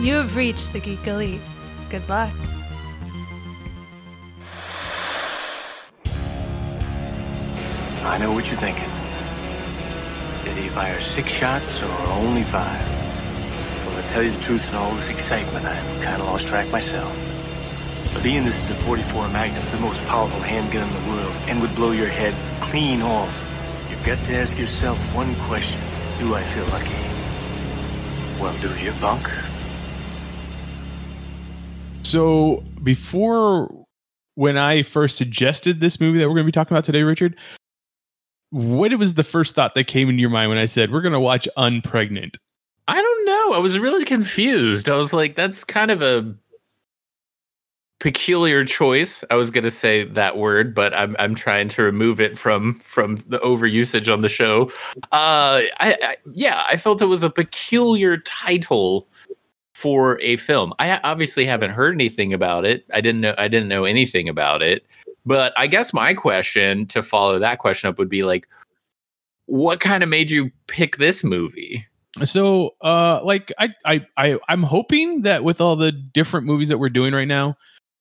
You have reached the Geek Elite. Good luck. I know what you're thinking. Did he fire six shots or only five? Well, to tell you the truth, in all this excitement, I've kind of lost track myself. But being this is a 44 Magnum, the most powerful handgun in the world, and would blow your head clean off, you've got to ask yourself one question. Do I feel lucky? Well, do you, Bunk? So before when I first suggested this movie that we're going to be talking about today, Richard, what was the first thought that came into your mind when I said we're going to watch Unpregnant? I don't know. I was really confused. I was like, that's kind of a peculiar choice. I was going to say that word, but I'm I'm trying to remove it from from the overusage on the show. Uh, I, I yeah, I felt it was a peculiar title for a film. I obviously haven't heard anything about it. I didn't know I didn't know anything about it. But I guess my question to follow that question up would be like what kind of made you pick this movie? So, uh, like I, I, I, I'm hoping that with all the different movies that we're doing right now,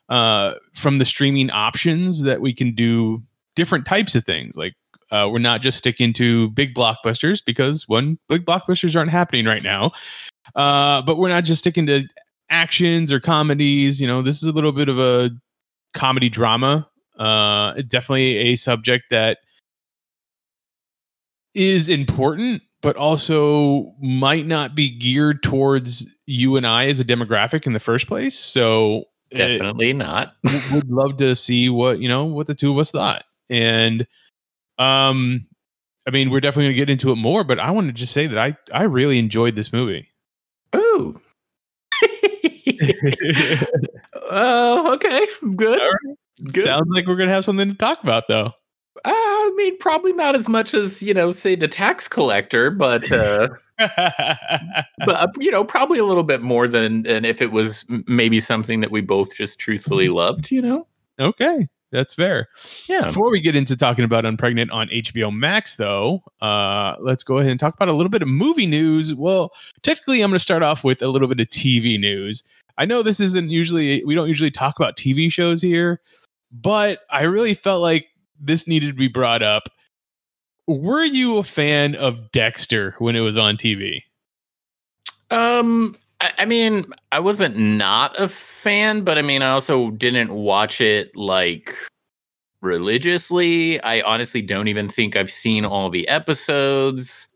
uh, from the streaming options, that we can do different types of things. Like, uh, we're not just sticking to big blockbusters because one, big blockbusters aren't happening right now. Uh, but we're not just sticking to actions or comedies. You know, this is a little bit of a comedy drama. Uh, definitely a subject that is important, but also might not be geared towards you and I as a demographic in the first place. So definitely it, not. would love to see what you know what the two of us thought, and um, I mean, we're definitely gonna get into it more. But I want to just say that I I really enjoyed this movie. Ooh. Oh, uh, okay, good. Right. Good. Sounds like we're gonna have something to talk about, though. Uh, I mean, probably not as much as you know, say the tax collector, but uh, but uh, you know, probably a little bit more than and if it was maybe something that we both just truthfully loved, you know. Okay, that's fair. Yeah. Before we get into talking about Unpregnant on HBO Max, though, uh, let's go ahead and talk about a little bit of movie news. Well, technically, I'm going to start off with a little bit of TV news. I know this isn't usually we don't usually talk about TV shows here, but I really felt like this needed to be brought up. Were you a fan of Dexter when it was on TV? Um, I, I mean, I wasn't not a fan, but I mean, I also didn't watch it like religiously. I honestly don't even think I've seen all the episodes.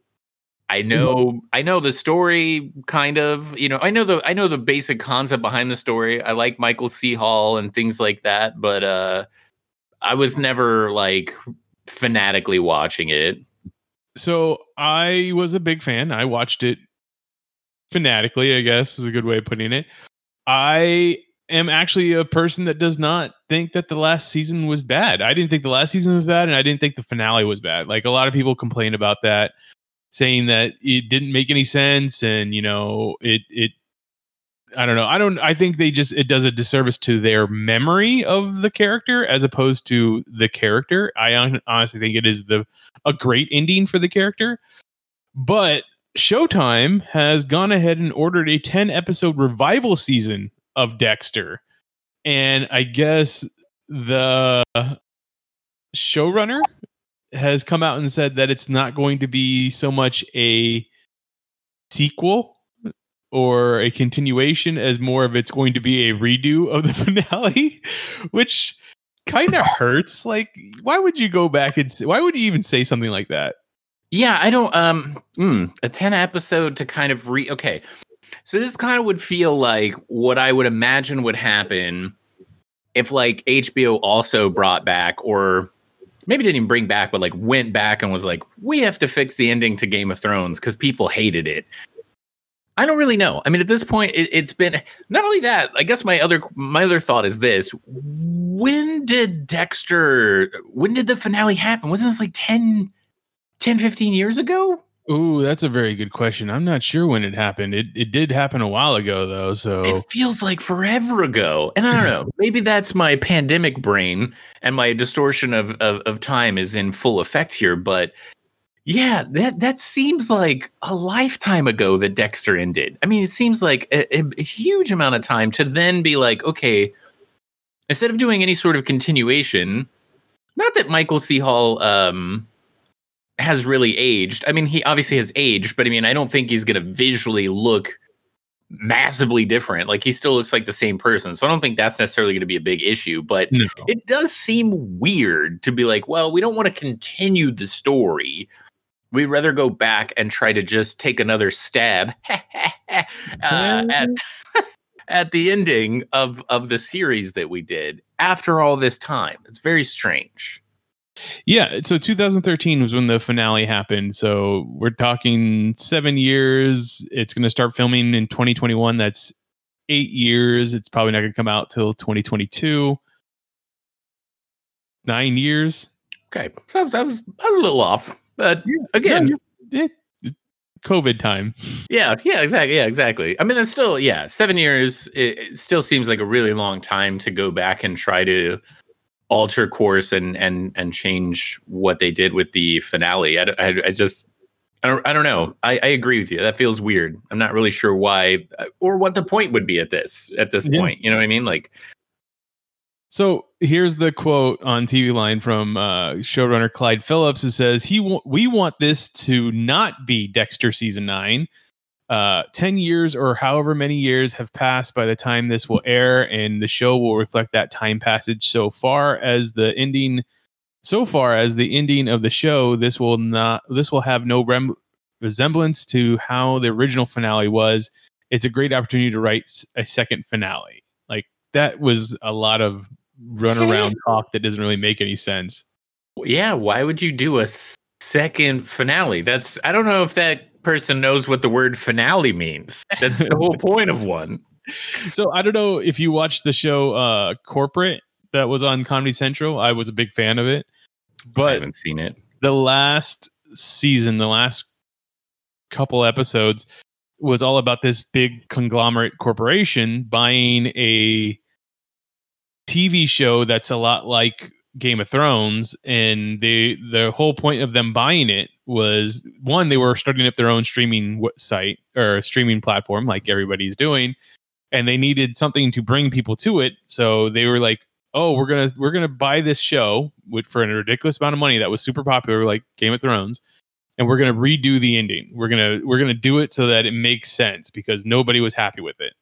I know I know the story kind of, you know, I know the I know the basic concept behind the story. I like Michael C. Hall and things like that, but uh I was never like fanatically watching it. So I was a big fan. I watched it fanatically, I guess is a good way of putting it. I am actually a person that does not think that the last season was bad. I didn't think the last season was bad, and I didn't think the finale was bad. Like a lot of people complain about that, saying that it didn't make any sense, and you know, it it I don't know. I don't. I think they just it does a disservice to their memory of the character as opposed to the character. I honestly think it is the a great ending for the character, but Showtime has gone ahead and ordered a ten episode revival season of Dexter, and I guess the showrunner has come out and said that it's not going to be so much a sequel or a continuation as more of it's going to be a redo of the finale, which kind of hurts. Like, why would you go back and say, why would you even say something like that? Yeah, I don't. Um, mm, a ten episode to kind of re. Okay, so this kind of would feel like what I would imagine would happen if like HBO also brought back or maybe didn't even bring back, but like went back and was like, we have to fix the ending to Game of Thrones because people hated it. I don't really know. I mean, at this point, it, has been not only that. I guess my other my other thought is this: When did Dexter? When did the finale happen? Wasn't this like 10, 10 15 years ago? Ooh, that's a very good question. I'm not sure when it happened. It it did happen a while ago though, so it feels like forever ago. And I don't know. Maybe that's my pandemic brain and my distortion of, of of time is in full effect here. But Yeah, that that seems like a lifetime ago that Dexter ended. I mean, it seems like a, a, a huge amount of time to then be like, okay, instead of doing any sort of continuation, not that Michael C. Hall um, has really aged. I mean, he obviously has aged, but I mean, I don't think he's going to visually look massively different. Like he still looks like the same person. So I don't think that's necessarily going to be a big issue, but No. it does seem weird to be like, well, we don't want to continue the story. We'd rather go back and try to just take another stab uh, at at the ending of of the series that we did after all this time. It's very strange. Yeah, so 2013 was when the finale happened. So we're talking seven years. It's going to start filming in 2021. That's eight years. It's probably not going to come out till 2022. Nine years. Okay, so I was, I was, I was a little off, but again, Yeah, COVID time. Yeah, yeah, exactly. Yeah, exactly. I mean, it's still, yeah, seven years. It, it still seems like a really long time to go back and try to alter course and and and change what they did with the finale. I, I, I just, I don't, I don't know. I, I agree with you. That feels weird. I'm not really sure why uh, or what the point would be at this at this Yeah. point. You know what I mean? Like, So here's the quote on TV line from uh, showrunner Clyde Phillips. It says, "He wa- we want this to not be Dexter season nine. Uh, Ten years or however many years have passed by the time this will air, and the show will reflect that time passage. So far as the ending, so far as the ending of the show, this will not. This will have no rem- resemblance to how the original finale was. It's a great opportunity to write a second finale. Like that was a lot of run around talk that doesn't really make any sense. yeah, why would you do a second finale? That's I don't know if that person knows what the word finale means. That's the whole point of one. So I don't know if you watched the show uh Corporate that was on Comedy Central. I was a big fan of it. But I haven't seen it. the last season, the last couple episodes was all about this big conglomerate corporation buying a TV show that's a lot like Game of Thrones and they the whole point of them buying it was one they were starting up their own streaming site or streaming platform like everybody's doing and they needed something to bring people to it. So they were like oh we're to we're to buy this show with for a ridiculous amount of money that was super popular like Game of Thrones and we're to redo the ending. We're to we're to do it so that it makes sense because nobody was happy with it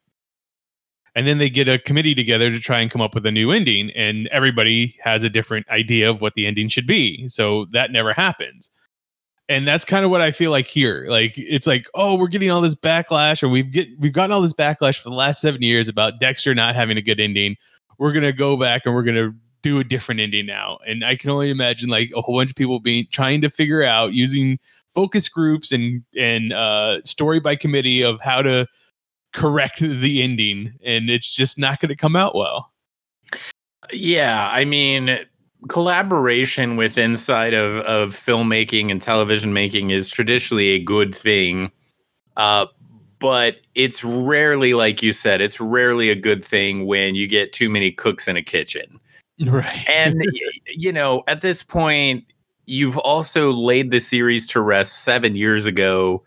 and then they get a committee together to try and come up with a new ending and everybody has a different idea of what the ending should be. So that never happens. And that's kind of what i feel like here. Like it's like oh we're getting all this backlash or we've get we've gotten all this backlash for the last seven years about dexter not having a good ending. We're gonna go back and we're gonna do a different ending now. And i can only imagine like a whole bunch of people being trying to figure out using focus groups and and uh story by committee of how to correct the ending and it's just not going to come out well Yeah, I mean, collaboration with inside of of filmmaking and television making is traditionally a good thing. Uh but it's rarely like you said, it's rarely a good thing when you get too many cooks in a kitchen. right And you know, at this point you've also laid the series to rest 7 years ago.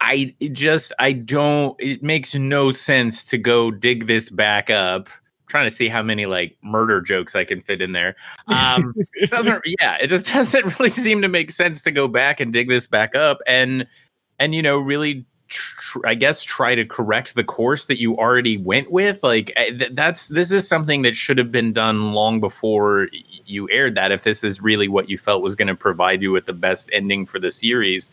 I just I don't it makes no sense to go dig this back up. trying to see how many like murder jokes I can fit in there. Um it doesn't yeah, it just doesn't really seem to make sense to go back and dig this back up and and you know really tr- I guess try to correct the course that you already went with like eh, th- that's this is something that should have been done long before you aired that if this is really what you felt was going to provide you with the best ending for the series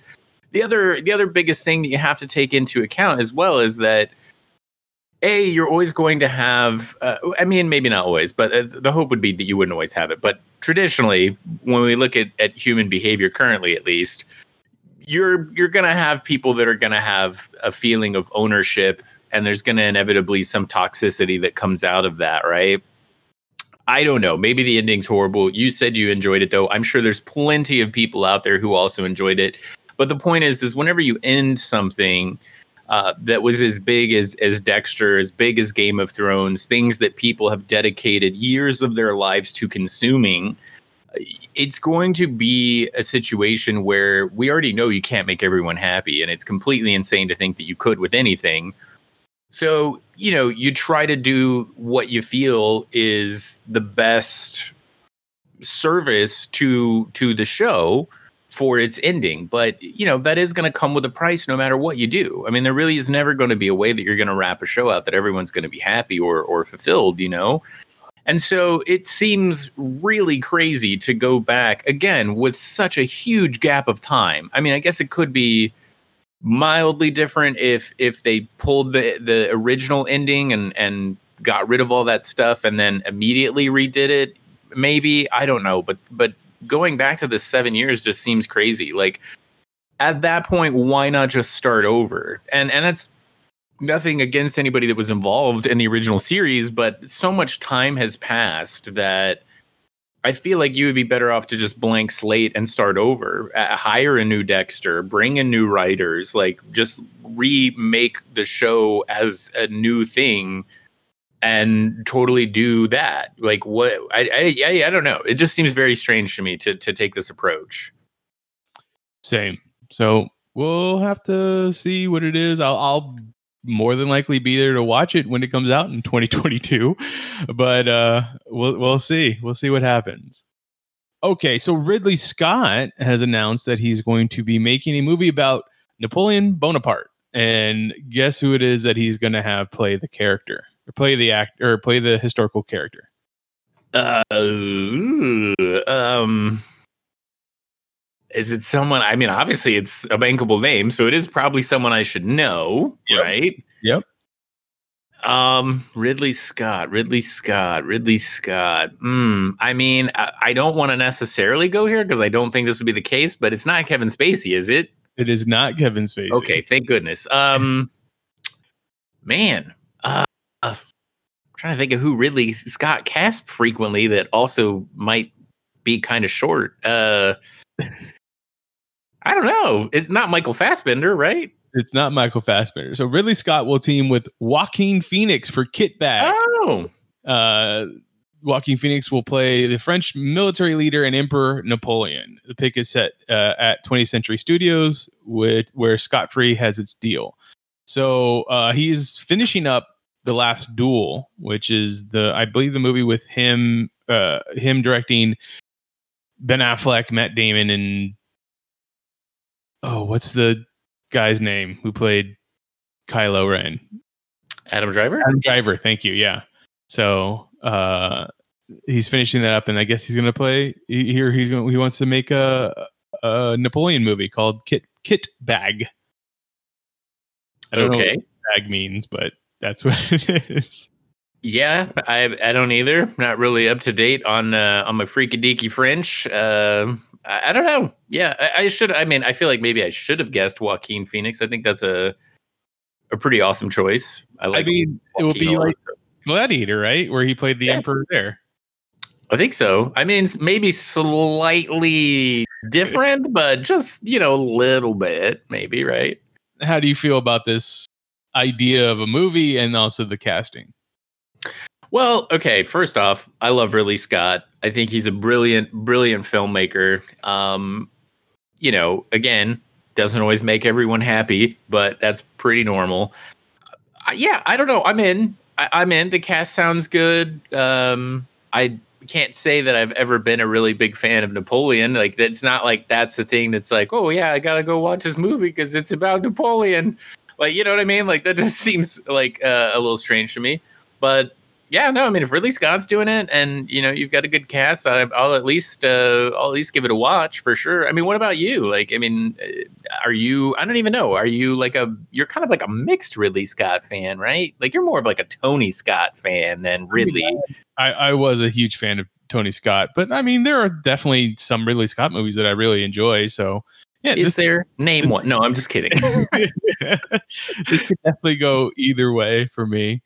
the other the other biggest thing that you have to take into account as well is that a you're always going to have uh, i mean maybe not always but uh, the hope would be that you wouldn't always have it. But traditionally when we look at, at human behavior currently at least you're you're going to have people that are going to have a feeling of ownership and there's going to inevitably some toxicity that comes out of that right? I don't know. Maybe the ending's horrible. You said you enjoyed it though. I'm sure there's plenty of people out there who also enjoyed it but the point is is whenever you end something uh, that was as big as as Dexter, as big as Game of Thrones, things that people have dedicated years of their lives to consuming. it's going to be a situation where we already know you can't make everyone happy, and it's completely insane to think that you could with anything. So, you know, you try to do what you feel is the best service to to the show for its ending. But, you know, that is going to come with a price no matter what you do. I mean, there really is never going to be a way that you're going to wrap a show out that everyone's going to be happy or or fulfilled, you know. And so it seems really crazy to go back again with such a huge gap of time. I mean, I guess it could be mildly different if if they pulled the the original ending and and got rid of all that stuff and then immediately redid it. Maybe I don't know, but but going back to the seven years just seems crazy. Like at that point, why not just start over? And and that's nothing against anybody that was involved in the original series, but so much time has passed that I feel like you would be better off to just blank slate and start over. Uh, hire a new Dexter, bring in new writers, like just remake the show as a new thing and totally do that. Like what I I I, don't know. It just seems very strange to me to to take this approach. Same. So we'll have to see what it is. I'll, I'll more than likely be there to watch it when it comes out in 2022. But uh, we'll we'll see. We'll see what happens. Okay, so Ridley Scott has announced that he's going to be making a movie about Napoleon Bonaparte, and guess who it is that he's going to have play the character or play the act or play the historical character. Uh, um, is it someone? I mean, obviously, it's a bankable name, so it is probably someone I should know, Yep. right? Yep. Um, Ridley Scott, Ridley Scott, Ridley Scott. Hmm. I mean, I, I don't want to necessarily go here because I don't think this would be the case, but it's not Kevin Spacey, is it? It is not Kevin Spacey. Okay, thank goodness. Um, man, uh, uh, I'm trying to think of who Ridley Scott cast frequently that also might be kind of short. Uh, I don't know. It's not Michael Fassbender, right? It's not Michael Fassbender. So Ridley Scott will team with Joaquin Phoenix for Kitbag. Oh, uh, Joaquin Phoenix will play the French military leader and Emperor Napoleon. The pick is set uh, at 20th Century Studios, with where Scott Free has its deal. So uh, he's finishing up the Last Duel, which is the I believe the movie with him, uh, him directing Ben Affleck, Matt Damon, and oh, what's the guy's name who played Kylo Ren? Adam Driver. Adam Driver, thank you. Yeah. So uh he's finishing that up and I guess he's gonna play he- here he's gonna he wants to make a, a Napoleon movie called Kit Kit Bag. I don't know Okay. what bag means, but that's what it is. Yeah, I I don't either. Not really up to date on uh, on my freaky deaky French. Uh, I, I don't know. Yeah, I, I should. I mean, I feel like maybe I should have guessed Joaquin Phoenix. I think that's a a pretty awesome choice. I like. I mean, it will Joaquin be like Gladiator, right? Where he played the Yeah. Emperor there. I think so. I mean, maybe slightly different, but just you know, a little bit, maybe. Right. How do you feel about this idea of a movie and also the casting? Well, okay. First off, I love Ridley Scott. I think he's a brilliant, brilliant filmmaker. Um, you know, again, doesn't always make everyone happy, but that's pretty normal. Uh, yeah, I don't know. I'm in. I, I'm in. The cast sounds good. Um, I can't say that I've ever been a really big fan of Napoleon. Like, that's not like that's the thing that's like, oh yeah, I gotta go watch this movie because it's about Napoleon. Like, you know what I mean? Like, that just seems like uh, a little strange to me. But yeah, no, I mean, if Ridley Scott's doing it, and you know, you've got a good cast, I, I'll at least, uh, I'll at least give it a watch for sure. I mean, what about you? Like, I mean, uh, are you? I don't even know. Are you like a? You're kind of like a mixed Ridley Scott fan, right? Like, you're more of like a Tony Scott fan than Ridley. I, I was a huge fan of Tony Scott, but I mean, there are definitely some Ridley Scott movies that I really enjoy. So, yeah, Is this, there? Name one. No, I'm just kidding. this could definitely go either way for me.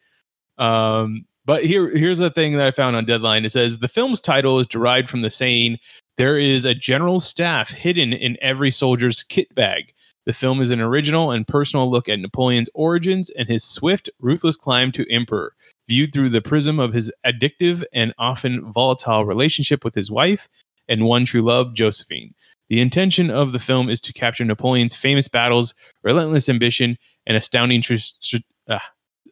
Um, but here, here's the thing that I found on Deadline. It says the film's title is derived from the saying, "There is a general staff hidden in every soldier's kit bag." The film is an original and personal look at Napoleon's origins and his swift, ruthless climb to emperor, viewed through the prism of his addictive and often volatile relationship with his wife and One True Love, Josephine. The intention of the film is to capture Napoleon's famous battles, relentless ambition, and astounding, tr- str- uh,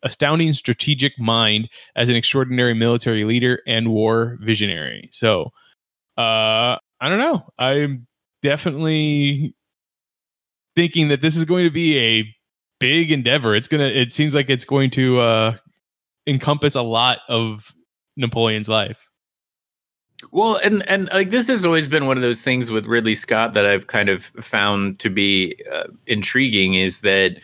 astounding strategic mind as an extraordinary military leader and war visionary. So, uh, I don't know. I'm definitely thinking that this is going to be a big endeavor. It's gonna. It seems like it's going to uh, encompass a lot of Napoleon's life. Well, and and like this has always been one of those things with Ridley Scott that I've kind of found to be uh, intriguing is that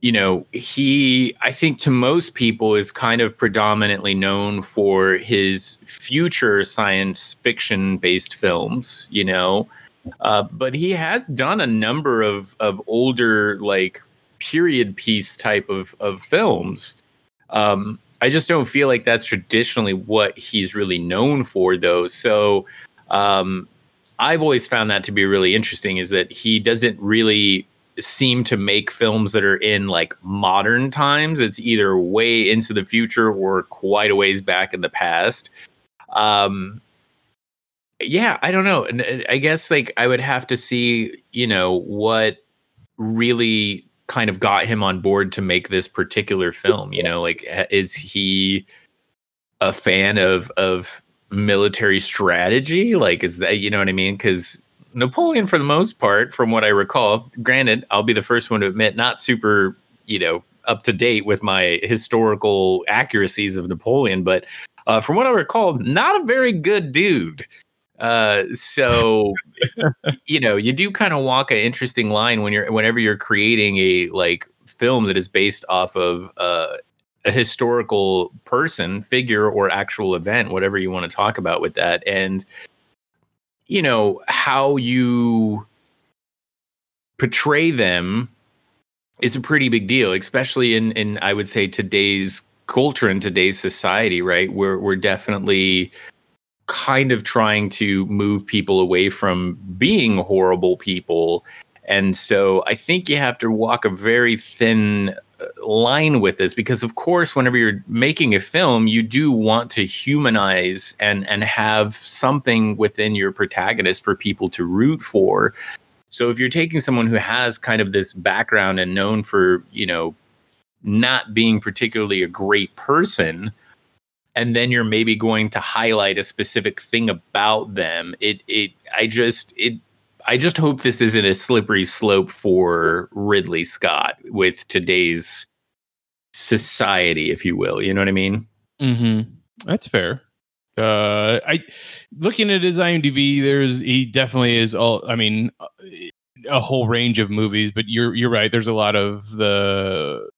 you know he I think to most people is kind of predominantly known for his future science fiction based films, you know. Uh, but he has done a number of of older like period piece type of of films. Um, I just don't feel like that's traditionally what he's really known for, though. So um, I've always found that to be really interesting is that he doesn't really seem to make films that are in like modern times. It's either way into the future or quite a ways back in the past. Um, yeah, I don't know. And I guess like I would have to see, you know, what really kind of got him on board to make this particular film you know like is he a fan of of military strategy? Like is that you know what i mean? Because napoleon for the most part from what i recall granted i'll be the first one to admit not super you know up to date with my historical accuracies of napoleon but uh, from what i recall not a very good dude uh, so you know, you do kind of walk an interesting line when you're whenever you're creating a like film that is based off of uh, a historical person, figure, or actual event, whatever you want to talk about with that, and you know how you portray them is a pretty big deal, especially in in I would say today's culture and today's society, right? We're we're definitely kind of trying to move people away from being horrible people. And so I think you have to walk a very thin uh, line with this because of course whenever you're making a film you do want to humanize and and have something within your protagonist for people to root for so if you're taking someone who has kind of this background and known for you know not being particularly a great person and then you're maybe going to highlight a specific thing about them. It it i just it i just hope this isn't a slippery slope for ridley scott with today's society if you will. You know what i mean? Mm-hmm. that's fair. Uh i looking at his imdb there's he definitely is all i mean a whole range of movies but you're you're right. There's a lot of the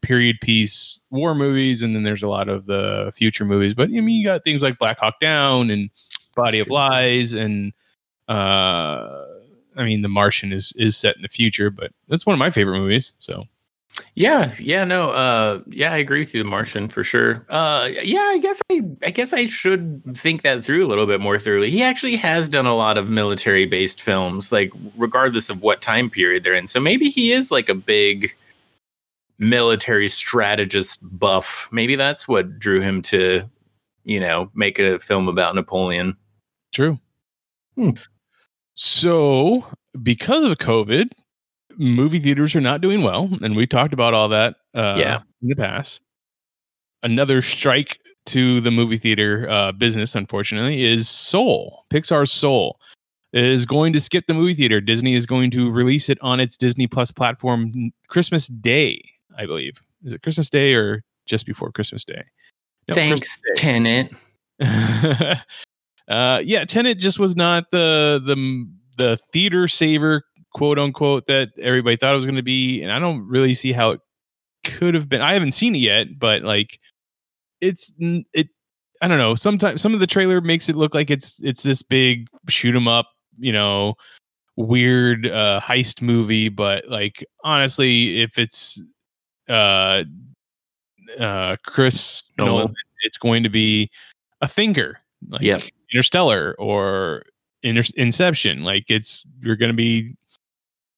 period piece war movies, and then there's a lot of the future movies. But I mean, you got things like Black Hawk Down and Body of Lies, and uh, I mean, The Martian is is set in the future, but that's one of my favorite movies. So. Yeah, yeah, no, uh, yeah, I agree with you, The Martian, for sure. Uh, yeah, I guess I, I guess I should think that through a little bit more thoroughly. He actually has done a lot of military-based films, like regardless of what time period they're in. So maybe he is like a big, military strategist buff. Maybe that's what drew him to, you know, make a film about Napoleon. True. Hmm. So, because of COVID, movie theaters are not doing well, and we talked about all that uh, yeah. in the past. Another strike to the movie theater uh, business, unfortunately, is Soul. Pixar's Soul is going to skip the movie theater. Disney is going to release it on its Disney Plus platform Christmas Day. I believe. Is it Christmas Day or just before Christmas Day? No, Thanks, Christmas Day. Tenet. uh, yeah, Tenet just was not the the the theater saver, quote unquote, that everybody thought it was going to be, and I don't really see how it could have been. I haven't seen it yet, but like, it's it. I don't know. Sometimes some of the trailer makes it look like it's it's this big shoot 'em up, you know, weird uh heist movie, but like honestly, if it's uh, uh, Chris Nolan. Nolan, it's going to be a thinker, like yep. Interstellar or Inter- Inception. Like it's you're going to be.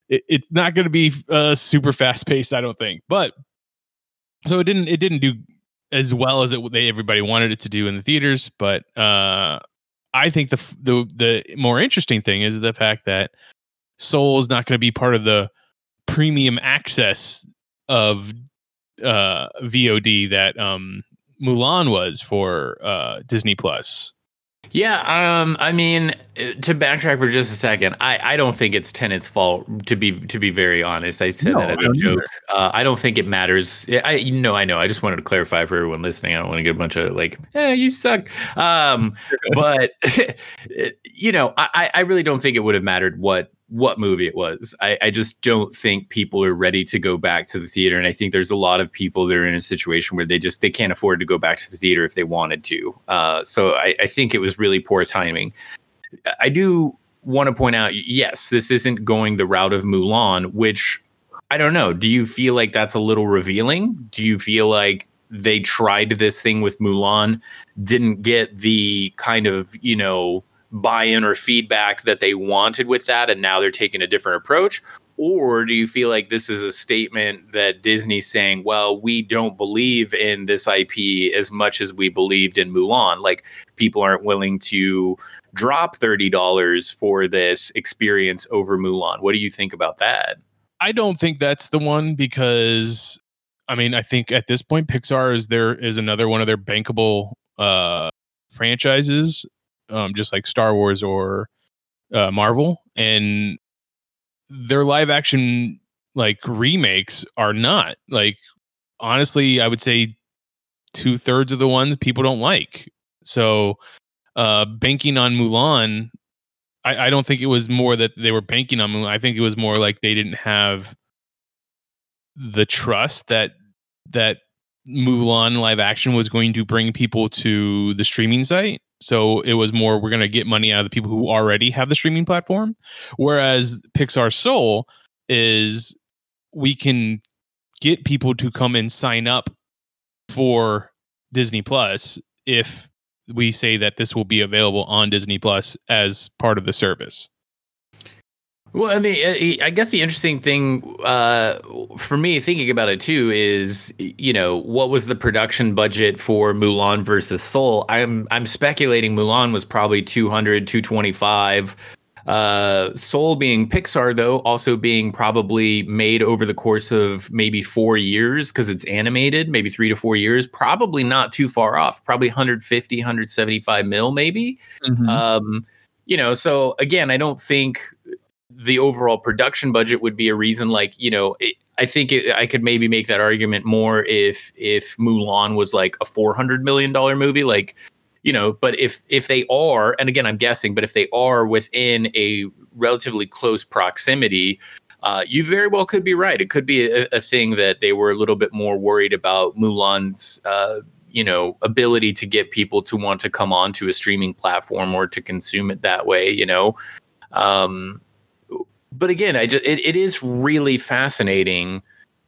It, it's not going to be uh, super fast paced, I don't think. But so it didn't. It didn't do as well as it they everybody wanted it to do in the theaters. But uh, I think the the the more interesting thing is the fact that Soul is not going to be part of the premium access of uh, VOD that um, Mulan was for uh, Disney Plus. Yeah, um, I mean, uh, to backtrack for just a second, I, I don't think it's Tenet's fault. To be to be very honest, I said No, that as a joke. Uh, I don't think it matters. I you know I know. I just wanted to clarify for everyone listening. I don't want to get a bunch of like, eh, you suck. Um, but you know, I I really don't think it would have mattered what what movie it was. I, I just don't think people are ready to go back to the theater. And I think there's a lot of people that are in a situation where they just they can't afford to go back to the theater if they wanted to. Uh, so I, I think it was really poor timing. I do want to point out, yes, this isn't going the route of Mulan, which I don't know. Do you feel like that's a little revealing? Do you feel like they tried this thing with Mulan, didn't get the kind of, you know, buy-in or feedback that they wanted with that and now they're taking a different approach or do you feel like this is a statement that Disney's saying, well, we don't believe in this IP as much as we believed in Mulan? Like, people aren't willing to drop $30 for this experience over Mulan. What do you think about that? I don't think that's the one because I mean I think at this point Pixar is there is another one of their bankable uh franchises um just like Star Wars or uh Marvel and their live action like remakes are not like honestly I would say two thirds of the ones people don't like so uh banking on Mulan I, I don't think it was more that they were banking on Mulan. I think it was more like they didn't have the trust that that Mulan live action was going to bring people to the streaming site. So it was more we're going to get money out of the people who already have the streaming platform. Whereas Pixar Soul is we can get people to come and sign up for Disney Plus if we say that this will be available on Disney Plus as part of the service. Well, I mean, I- I guess the interesting thing uh, for me thinking about it too is, you know, what was the production budget for Mulan versus Soul? I'm I'm speculating Mulan was probably 200, 225. Uh, Soul being Pixar though, also being probably made over the course of maybe four years because it's animated, maybe three to four years, probably not too far off, probably 150, 175 mil, maybe. Um, you know, so again, I don't think the overall production budget would be a reason. Like, you know, it, I think it, I could maybe make that argument more if if Mulan was like a four hundred million dollar movie, like you know. But if if they are, and again, I'm guessing, but if they are within a relatively close proximity. Uh, you very well could be right. It could be a, a thing that they were a little bit more worried about Mulan's uh, you know ability to get people to want to come onto a streaming platform or to consume it that way you know um but again i just it, it is really fascinating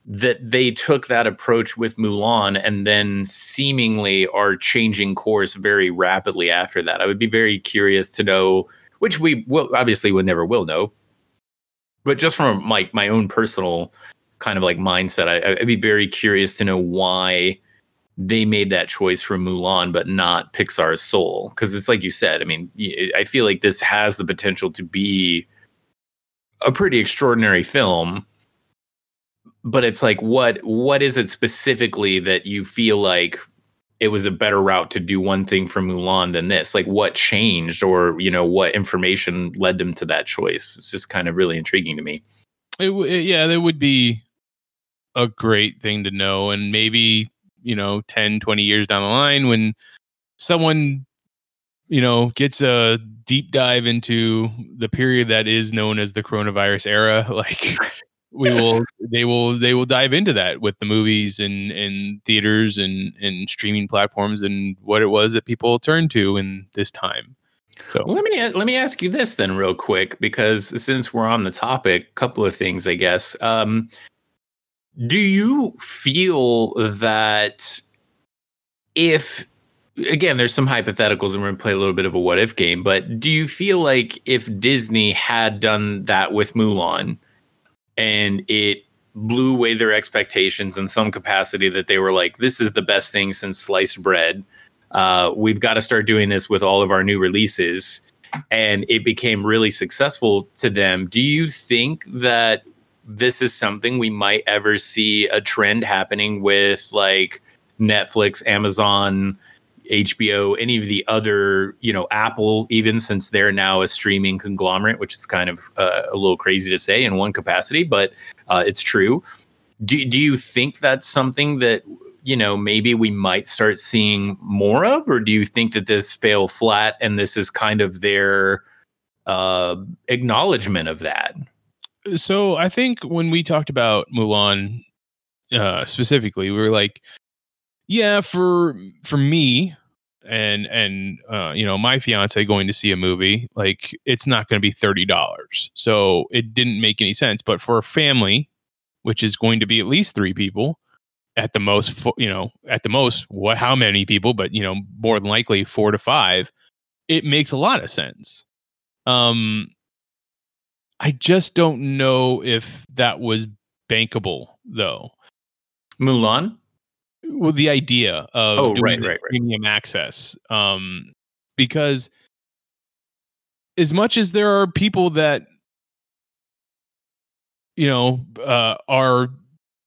that they took that approach with mulan and then seemingly are changing course very rapidly after that i would be very curious to know which we will obviously would never will know but just from like my own personal kind of like mindset I, i'd be very curious to know why they made that choice for Mulan, but not Pixar's Soul. Because it's like you said, I mean, I feel like this has the potential to be a pretty extraordinary film. But it's like, what what is it specifically that you feel like it was a better route to do one thing for Mulan than this? Like, what changed, or you know, what information led them to that choice? It's just kind of really intriguing to me. It, it- yeah, that would be a great thing to know. And maybe, you know, 10, 20 years down the line when someone, you know, gets a deep dive into the period that is known as the coronavirus era, like we will they will they will dive into that with the movies and and theaters and and streaming platforms and what it was that people turned to in this time. So Let me let me ask you this then, real quick, because since we're on the topic, a couple of things, I guess. Um, do you feel that if again, there's some hypotheticals, and we're gonna play a little bit of a what if game, but do you feel like if Disney had done that with Mulan and it blew away their expectations in some capacity that they were like, this is the best thing since sliced bread, uh, we've got to start doing this with all of our new releases. And it became really successful to them. Do you think that this is something we might ever see a trend happening with like Netflix, Amazon, HBO, any of the other, you know, Apple, even since they're now a streaming conglomerate, which is kind of uh, a little crazy to say in one capacity, but uh, it's true. Do, do you think that's something that, you know, maybe we might start seeing more of? Or do you think that this fell flat and this is kind of their uh, acknowledgement of that? So I think when we talked about Mulan uh, specifically, we were like, yeah, for for me and and uh, you know my fiance going to see a movie, like it's not going to be thirty dollars. So it didn't make any sense. But for a family, which is going to be at least three people, at the most, you know, at the most, what how many people? But you know, more than likely four to five. It makes a lot of sense. Um, I just don't know if that was bankable though. Mulan? Well, the idea of Oh, doing right, right, right. premium access, um, because as much as there are people that you know uh, are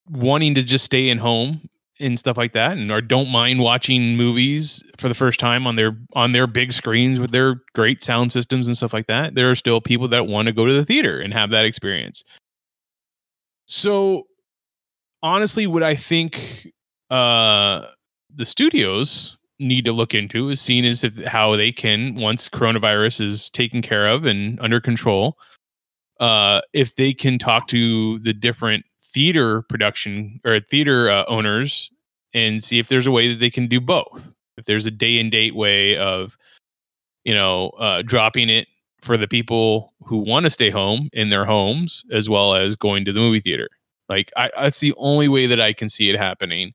wanting to just stay in home and stuff like that, and or don't mind watching movies for the first time on their on their big screens with their great sound systems and stuff like that, there are still people that want to go to the theater and have that experience. So honestly, what I think uh, the studios need to look into is seen as if how they can once coronavirus is taken care of and under control uh, if they can talk to the different theater production or theater uh, owners and see if there's a way that they can do both. If there's a day and date way of you know uh, dropping it for the people who want to stay home in their homes as well as going to the movie theater. Like I, that's the only way that i can see it happening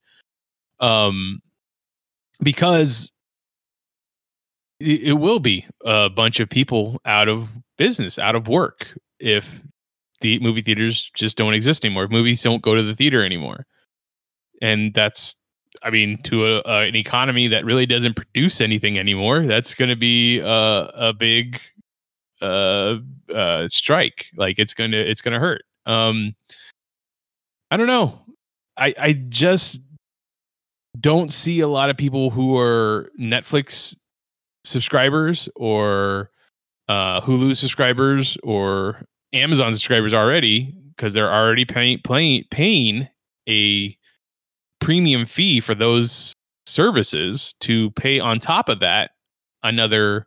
um because it, will be a bunch of people out of business out of work if the movie theaters just don't exist anymore movies don't go to the theater anymore. And that's i mean to a, an economy that really doesn't produce anything anymore that's going to be a, a big uh, uh strike. Like it's going to it's going to hurt. Um i don't know. I i just don't see a lot of people who are Netflix subscribers or uh, Hulu subscribers or Amazon subscribers already because they're already paying paying paying a premium fee for those services to pay on top of that another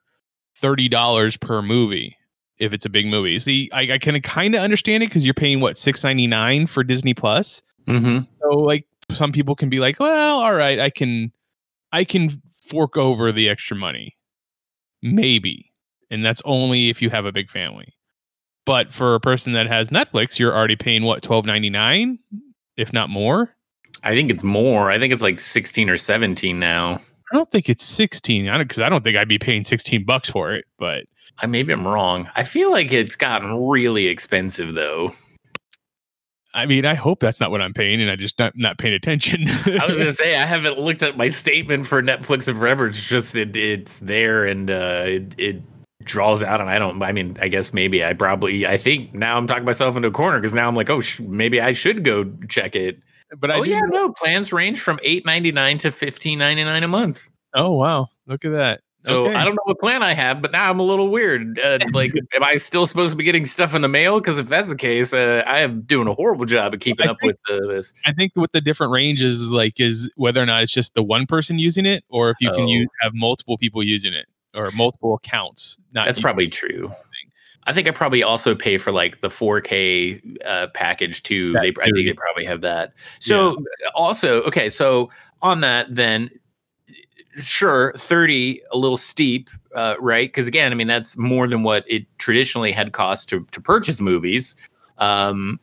thirty dollars per movie if it's a big movie. See, I, I can kind of understand it because you're paying what six ninety nine for Disney Plus. Mm-hmm. So like some people can be like, well, all right, I can I can fork over the extra money. Maybe. And that's only if you have a big family. But for a person that has Netflix, you're already paying what, twelve ninety nine, if not more? I think it's more. I think it's like 16 or 17 now. I don't think it's 16. I don't because I don't think I'd be paying 16 bucks for it, but I maybe I'm wrong. I feel like it's gotten really expensive though. I mean, I hope that's not what I'm paying, and I just not not paying attention. I was gonna say I haven't looked at my statement for Netflix in forever. It's just it, it's there and uh, it, it draws out, and I don't. I mean, I guess maybe I probably. I think now I'm talking myself into a corner because now I'm like, oh, sh- maybe I should go check it. but I oh yeah, know- no plans range from eight ninety nine to fifteen ninety nine a month. Oh wow, look at that. So Okay. I don't know what plan I have, but now I'm a little weird. Uh, like, am I still supposed to be getting stuff in the mail? Because if that's the case, uh, I am doing a horrible job of keeping I up think- with uh, this. I think with the different ranges like is whether or not it's just the one person using it, or if you can Oh. use have multiple people using it or multiple accounts. Not That's probably true. I think I probably also pay for like the 4K uh, package too. That They, I think they probably have that. So also, okay, so on that then, sure, 30 a little steep, uh, right? Because again, I mean that's more than what it traditionally had cost to to purchase movies. Um,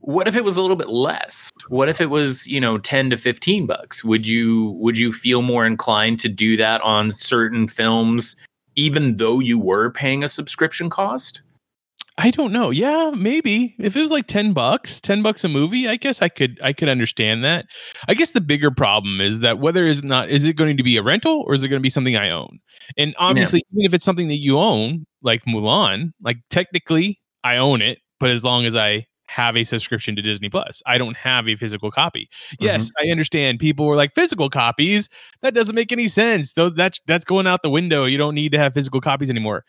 what if it was a little bit less? What if it was, you know, 10 to 15 bucks? Would you would you feel more inclined to do that on certain films even though you were paying a subscription cost? I don't know. Yeah, maybe if it was like ten bucks, ten bucks a movie, I guess I could I could understand that. I guess the bigger problem is that whether is not is it going to be a rental or is it going to be something I own? And obviously, even if it's something that you own, like Mulan, like technically I own it, but as long as I have a subscription to Disney Plus. I don't have a physical copy. Yes, mm-hmm. I understand people were like physical copies. That doesn't make any sense. Though that's that's going out the window. You don't need to have physical copies anymore.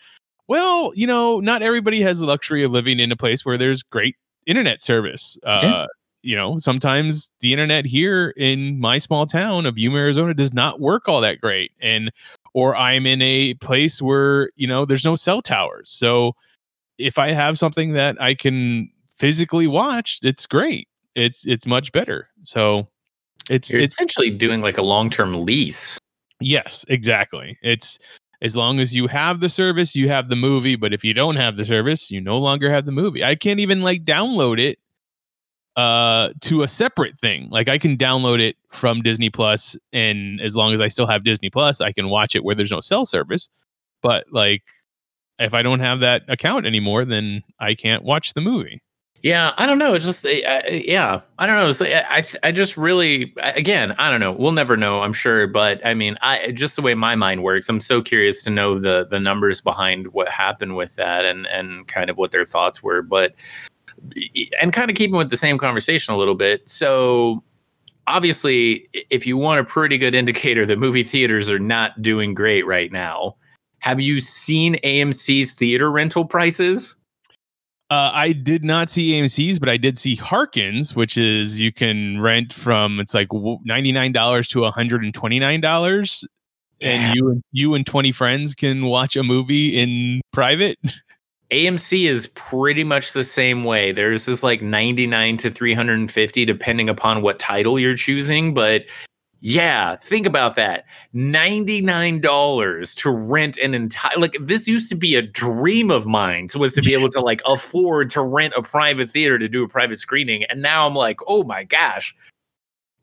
Well, you know, not everybody has the luxury of living in a place where there's great internet service. Uh, Yeah. You know, sometimes the internet here in my small town of Yuma, Arizona, does not work all that great, and or I'm in a place where you know there's no cell towers. So if I have something that I can physically watch, it's great. It's it's much better. So it's You're it's essentially doing like a long term lease. Yes, exactly. It's as long as you have the service, you have the movie. But if you don't have the service, you no longer have the movie. I can't even like download it uh to a separate thing. Like I can download it from Disney Plus, and as long as I still have Disney Plus, I can watch it where there's no cell service. But like if I don't have that account anymore, then I can't watch the movie. Yeah, I don't know. It's just, uh, yeah, I don't know. I, eh, I, I just really, again, I don't know. We'll never know, I'm sure. But I mean, I just the way my mind works, I'm so curious to know the the numbers behind what happened with that and and kind of what their thoughts were. But and kind of keeping with the same conversation a little bit. So obviously, if you want a pretty good indicator that movie theaters are not doing great right now, have you seen AMC's theater rental prices? Uh, I did not see AMC's, but I did see Harkins, which is you can rent from it's like ninety nine dollars to one hundred and twenty nine dollars, and you and you and twenty friends can watch a movie in private. AMC is pretty much the same way. There's this like 99 to 350 depending upon what title you're choosing, but yeah, think about that. $99 to rent an entire like this used to be a dream of mine was to be able to like afford to rent a private theater to do a private screening and now I'm like, "Oh my gosh.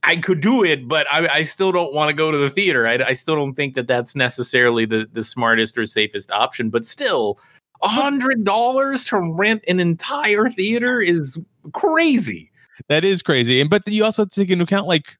I could do it, but I, I still don't want to go to the theater. I, I still don't think that that's necessarily the, the smartest or safest option. But still, a hundred dollars to rent an entire theater is crazy. that is crazy, and but you also have to take into account like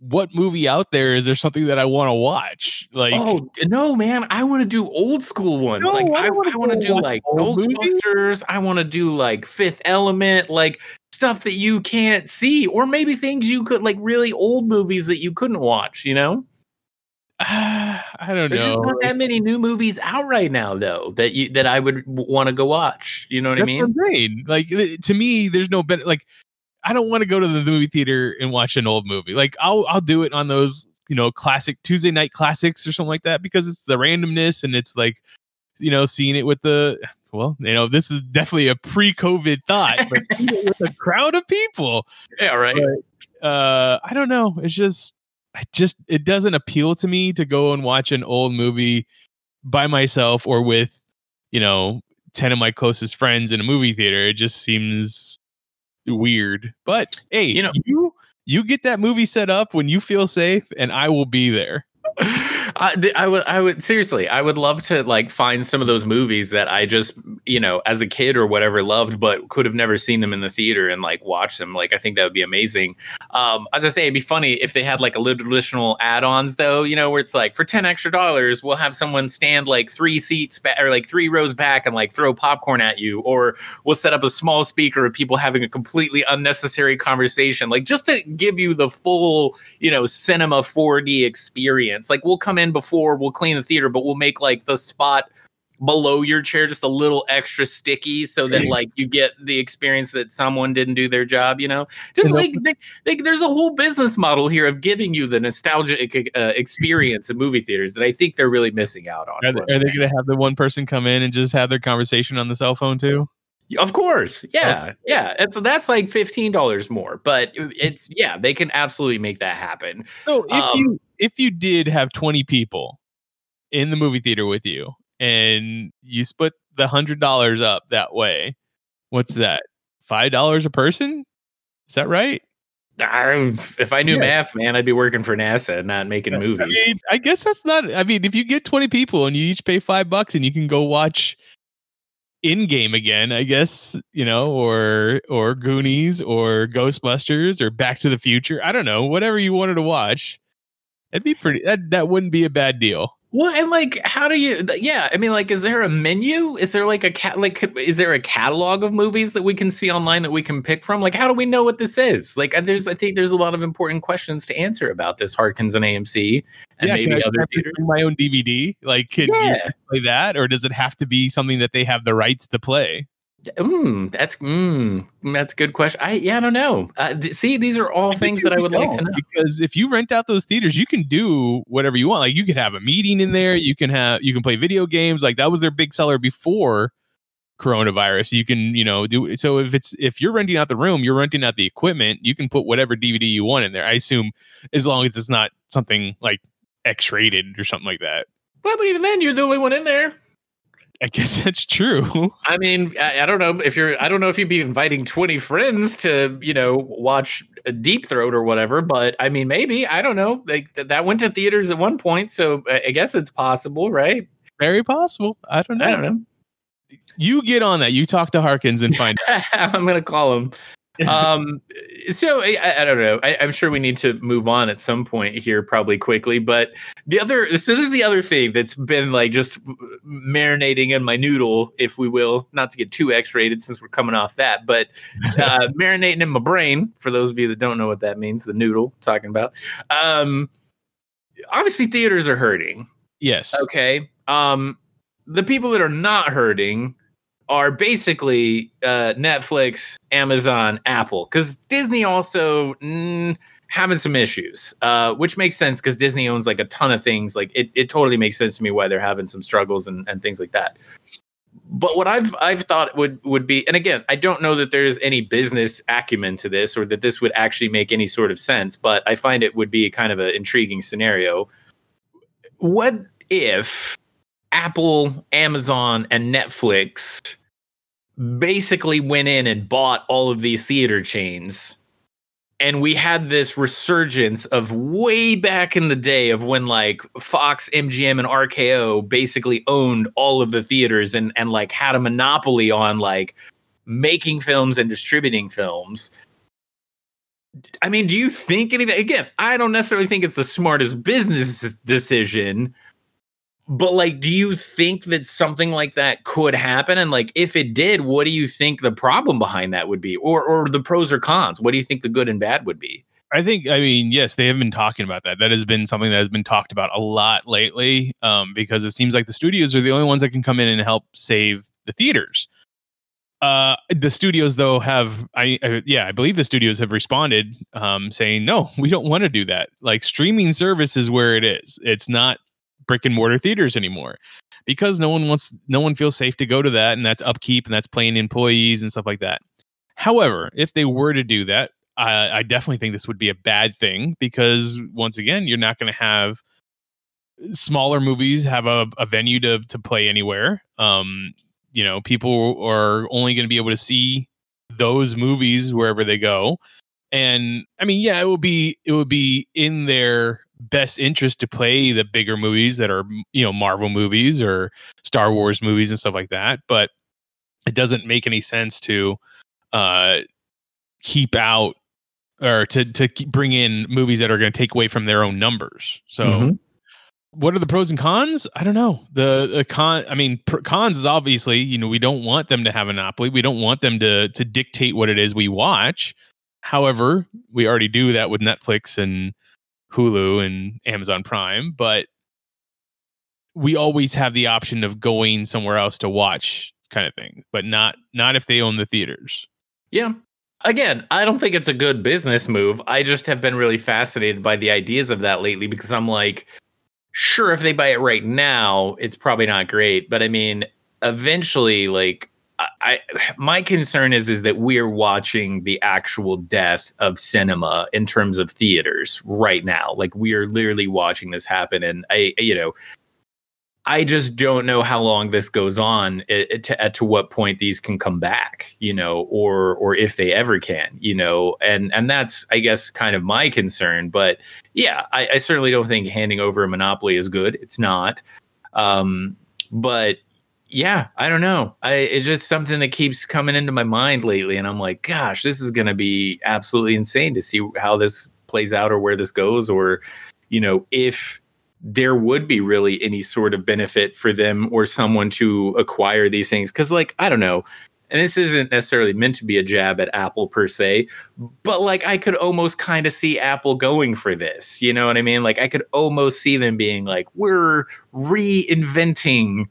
what movie out there is there something that I want to watch? Like, oh no, man! I want to do old school ones. No, like I I, I want to do like. Ghostbusters. I want to do like Fifth Element, like stuff that you can't see, or maybe things you could like really old movies that you couldn't watch. You know, I don't know there's just not that many new movies out right now, though that you that I would want to go watch. You know what I That's mean? what I'm saying. Like eh, to me, there's no better. Like I don't want to go to the movie theater and watch an old movie. Like I'll I'll do it on those you know classic Tuesday night classics or something like that because it's the randomness and it's like you know seeing it with the well you know this is definitely a pre-COVID thought, but with a crowd of people. Yeah, right. Uh, I don't know. It's just I just it doesn't appeal to me to go and watch an old movie by myself or with you know 10 of my closest friends in a movie theater it just seems weird but hey You know you you get that movie set up when you feel safe and i will be there I, I would, I would seriously, I would love to like find some of those movies that I just, you know, as a kid or whatever loved, but could have never seen them in the theater and like watch them. Like, I think that would be amazing. Um, as I say, it'd be funny if they had like a little additional add-ons though, you know, where it's like for 10 extra dollars, we'll have someone stand like three seats back or like three rows back and like throw popcorn at you, or we'll set up a small speaker of people having a completely unnecessary conversation, like just to give you the full, you know, cinema 4D experience. Like we'll come in before, we'll clean the theater, but we'll make like the spot below your chair just a little extra sticky so that like you get the experience that someone didn't do their job, you know? Just like they, they, there's a whole business model here of giving you the nostalgic uh, experience of movie theaters that I think they're really missing out on. are, they, are they going to have the one person come in and just have their conversation on the cell phone too Of course, yeah, yeah. And so that's like fifteen dollars more, but it's yeah, they can absolutely make that happen. so if Um, you if you did have 20 people in the movie theater with you and you split the hundred dollars up that way what's that five dollars a person is that right I, if I knew Yeah. math, man, I'd be working for NASA and not making movies. I mean, I guess that's not. I mean, if you get twenty people and you each pay five bucks and you can go watch, Endgame again, I guess, you know, or or Goonies or Ghostbusters or Back to the Future. I don't know, whatever you wanted to watch. It'd be pretty that that wouldn't be a bad deal. Well, and like, how do you? Yeah, I mean, like, is there a menu? Is there like a cat? Like, is there a catalog of movies that we can see online that we can pick from? Like, how do we know what this is? Like, there's, I think, there's a lot of important questions to answer about this Harkins and AMC and yeah, maybe I, other theaters. my own DVD. Like, can Yeah. you play that, or does it have to be something that they have the rights to play? Mm, that's mm, that's a good question. I yeah, I don't know. Uh, th- see, these are all I things that I would like to know. because if you rent out those theaters, you can do whatever you want. Like you could have a meeting in there. You can have you can play video games. Like that was their big seller before coronavirus. You can you know do so if it's if you're renting out the room, you're renting out the equipment. You can put whatever DVD you want in there. I assume as long as it's not something like X rated or something like that. Well, but even then, you're the only one in there. I guess that's true. I mean, I, I don't know if you're. I don't know if you'd be inviting twenty friends to, you know, watch a Deep Throat or whatever. But I mean, maybe I don't know. Like th- that went to theaters at one point, so I I guess it's possible, right? Very possible. I don't know. I don't know. You get on that. You talk to Harkins and find I'm gonna call him. Um, so I, I- don't know. I, I'm sure we need to move on at some point here, probably quickly. But the other, so this is the other thing that's been like just marinating in my noodle, if we will, not to get too X-rated since we're coming off that, but uh, marinating in my brain. For those of you that don't know what that means, the noodle talking about. Um, obviously, theaters are hurting. yes. Okay. Um, the people that are not hurting are basically uh, Netflix, Amazon, Apple, because Disney also mm, having some issues, uh, which makes sense because Disney owns like a ton of things. Like it, it totally makes sense to me why they're having some struggles and, and things like that. But what I've I've thought would would be, and again, I don't know that there's any business acumen to this or that this would actually make any sort of sense, but I find it would be kind of an intriguing scenario. What if Apple, Amazon, and Netflix basically went in and bought all of these theater chains. And we had this resurgence of way back in the day of when like Fox, MGM, and RKO basically owned all of the theaters and, and like had a monopoly on like making films and distributing films. I mean, do you think anything? Again, I don't necessarily think it's the smartest business decision, but like, do you think that something like that could happen? And like, if it did, what do you think the problem behind that would be, or or the pros or cons? What do you think the good and bad would be? I think, I mean, yes, they have been talking about that. That has been something that has been talked about a lot lately um, because it seems like the studios are the only ones that can come in and help save the theaters. Uh, the studios, though, have, I, I yeah, I believe the studios have responded um, saying, no, we don't want to do that. Like, streaming service is where it is. It's not brick and mortar theaters anymore because no one wants, no one feels safe to go to that. And that's upkeep and that's paying employees and stuff like that. However, if they were to do that, I, I definitely think this would be a bad thing because once again, you're not going to have smaller movies have a, a venue to to play anywhere. Um, you know, people are only going to be able to see those movies wherever they go. And I mean, yeah, it would be it would be in their best interest to play the bigger movies that are you know Marvel movies or Star Wars movies and stuff like that. But it doesn't make any sense to uh, keep out or to to bring in movies that are going to take away from their own numbers. So, Mhm. what are the pros and cons? I don't know. The, the con, I mean, pr- cons is obviously you know we don't want them to have a monopoly. We don't want them to to dictate what it is we watch. However, we already do that with Netflix and Hulu and Amazon Prime, but we always have the option of going somewhere else to watch kind of thing, but not not if they own the theaters. Yeah. Again, I don't think it's a good business move. I just have been really fascinated by the ideas of that lately because I'm like, sure, if they buy it right now, it's probably not great. But I mean, eventually, like, I, my concern is is that we're watching the actual death of cinema in terms of theaters right now. Like we are literally watching this happen, and I, you know, I just don't know how long this goes on. It, to, at to what point these can come back, you know, or or if they ever can, you know, and and that's I guess kind of my concern. But yeah, I, I certainly don't think handing over a monopoly is good. It's not. Um, but yeah, I don't know. I it's just something that keeps coming into my mind lately, and I'm like, gosh, this is gonna be absolutely insane to see how this plays out or where this goes, or you know, if there would be really any sort of benefit for them or someone to acquire these things. Cause like, I don't know. And this isn't necessarily meant to be a jab at Apple per se, but like I could almost kind of see Apple going for this. You know what I mean? Like I could almost see them being like, we're reinventing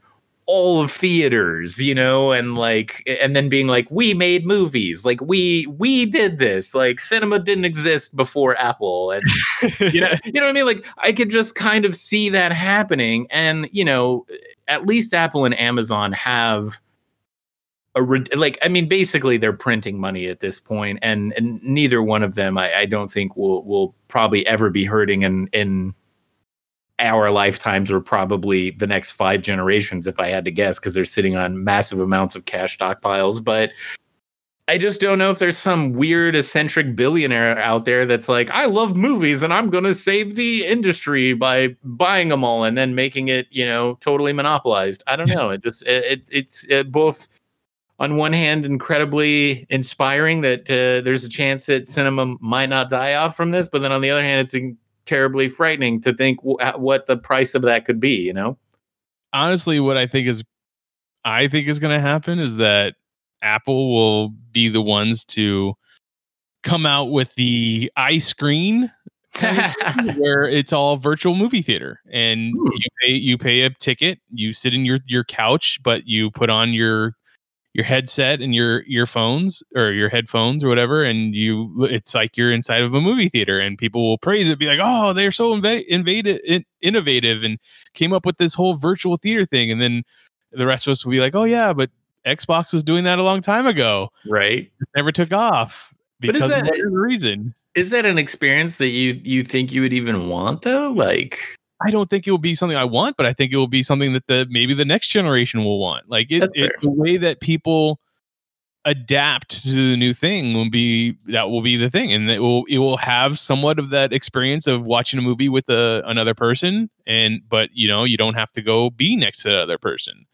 all of theaters, you know, and like and then being like we made movies, like we we did this. Like cinema didn't exist before Apple and you know, you know what I mean? Like I could just kind of see that happening and, you know, at least Apple and Amazon have a like I mean basically they're printing money at this point and and neither one of them I, I don't think will will probably ever be hurting in in our lifetimes or probably the next five generations, if I had to guess, because they're sitting on massive amounts of cash stockpiles. But I just don't know if there's some weird eccentric billionaire out there that's like, I love movies and I'm going to save the industry by buying them all and then making it, you know, totally monopolized. I don't know. It just, it, it it's it both on one hand incredibly inspiring that uh, there's a chance that cinema might not die off from this, but then on the other hand, it's terribly frightening to think w- what the price of that could be, you know? Honestly, what I think is I think is going to happen is that Apple will be the ones to come out with the iScreen where it's all virtual movie theater and Ooh. you pay you pay a ticket, you sit in your your couch, but you put on your your headset and your earphones or your headphones or whatever and you it's like you're inside of a movie theater and people will praise it be like oh they're so inv- invaded in- innovative and came up with this whole virtual theater thing. And then the rest of us will be like oh yeah but xbox was doing that a long time ago. Right. It never took off because but is that, of reason. is that an experience that you you think you would even want though? Like I don't think it will be something I want, but I think it will be something that the maybe the next generation will want. Like it, it the way that people adapt to the new thing will be that will be the thing and it will it will have somewhat of that experience of watching a movie with a, another person and but you know you don't have to go be next to the other person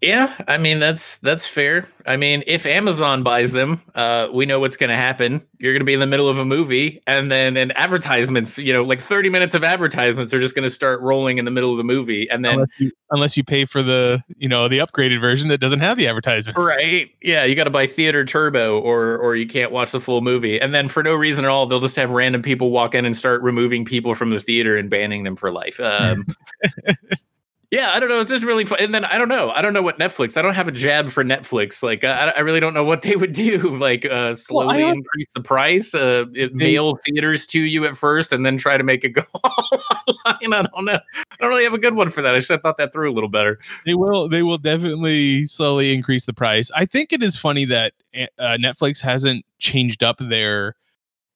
yeah, I mean that's that's fair. I mean, if Amazon buys them, uh, we know what's going to happen. You're going to be in the middle of a movie, and then and advertisements, you know, like 30 minutes of advertisements are just going to start rolling in the middle of the movie, and then unless you, unless you, pay for the you know the upgraded version that doesn't have the advertisements, right? Yeah, you got to buy Theater Turbo, or or you can't watch the full movie, and then for no reason at all, they'll just have random people walk in and start removing people from the theater and banning them for life. Um, yeah, I don't know. It's just really fun. And then I don't know. I don't know what Netflix. I don't have a jab for Netflix. Like I, I really don't know what they would do. Like uh, slowly well, increase the price, uh, it, mail theaters to you at first, and then try to make it go online. I don't know. I don't really have a good one for that. I should have thought that through a little better. They will. They will definitely slowly increase the price. I think it is funny that eh, uh, Netflix hasn't changed up their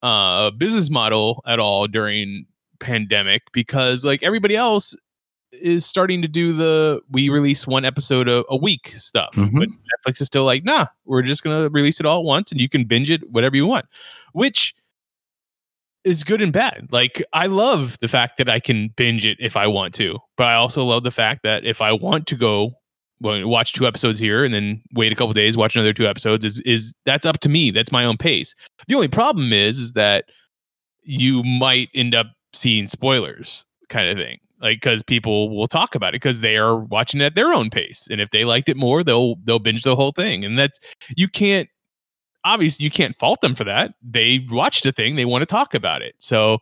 uh, business model at all during pandemic because like everybody else is starting to do the we release one episode a, a week stuff. Mm-hmm. But Netflix is still like, nah, we're just gonna release it all at once and you can binge it whatever you want. Which is good and bad. Like I love the fact that I can binge it if I want to, but I also love the fact that if I want to go well, watch two episodes here and then wait a couple days, watch another two episodes is is that's up to me. That's my own pace. The only problem is is that you might end up seeing spoilers kind of thing like because people will talk about it because they are watching it at their own pace and if they liked it more they'll they'll binge the whole thing and that's you can't obviously you can't fault them for that. They watched the thing they want to talk about it so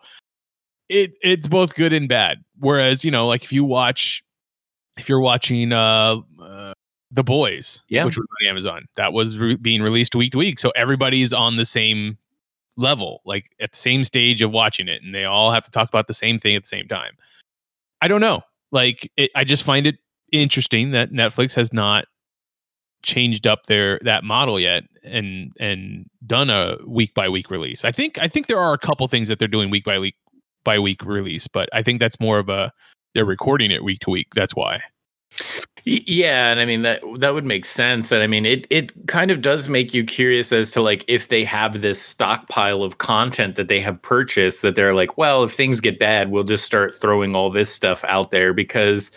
it it's both good and bad. Whereas you know like if you watch if you're watching uh, uh the boys yeah. which was on amazon that was re- being released week to week so everybody's on the same level like at the same stage of watching it and they all have to talk about the same thing at the same time I don't know. Like, it, I just find it interesting that Netflix has not changed up their that model yet and and done a week by week release. I think I think there are a couple things that they're doing week by week by week release, but I think that's more of a they're recording it week to week. That's why. Yeah, and I mean that that would make sense. And I mean it it kind of does make you curious as to like if they have this stockpile of content that they have purchased that they're like, well, if things get bad, we'll just start throwing all this stuff out there because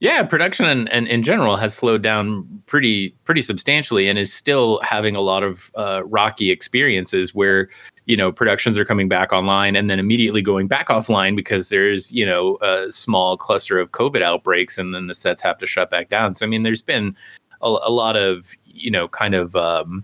Yeah, production and, and in general has slowed down pretty pretty substantially and is still having a lot of uh, rocky experiences where you know productions are coming back online and then immediately going back offline because there's you know a small cluster of COVID outbreaks and then the sets have to shut back down. So I mean, there's been a, a lot of you know kind of um,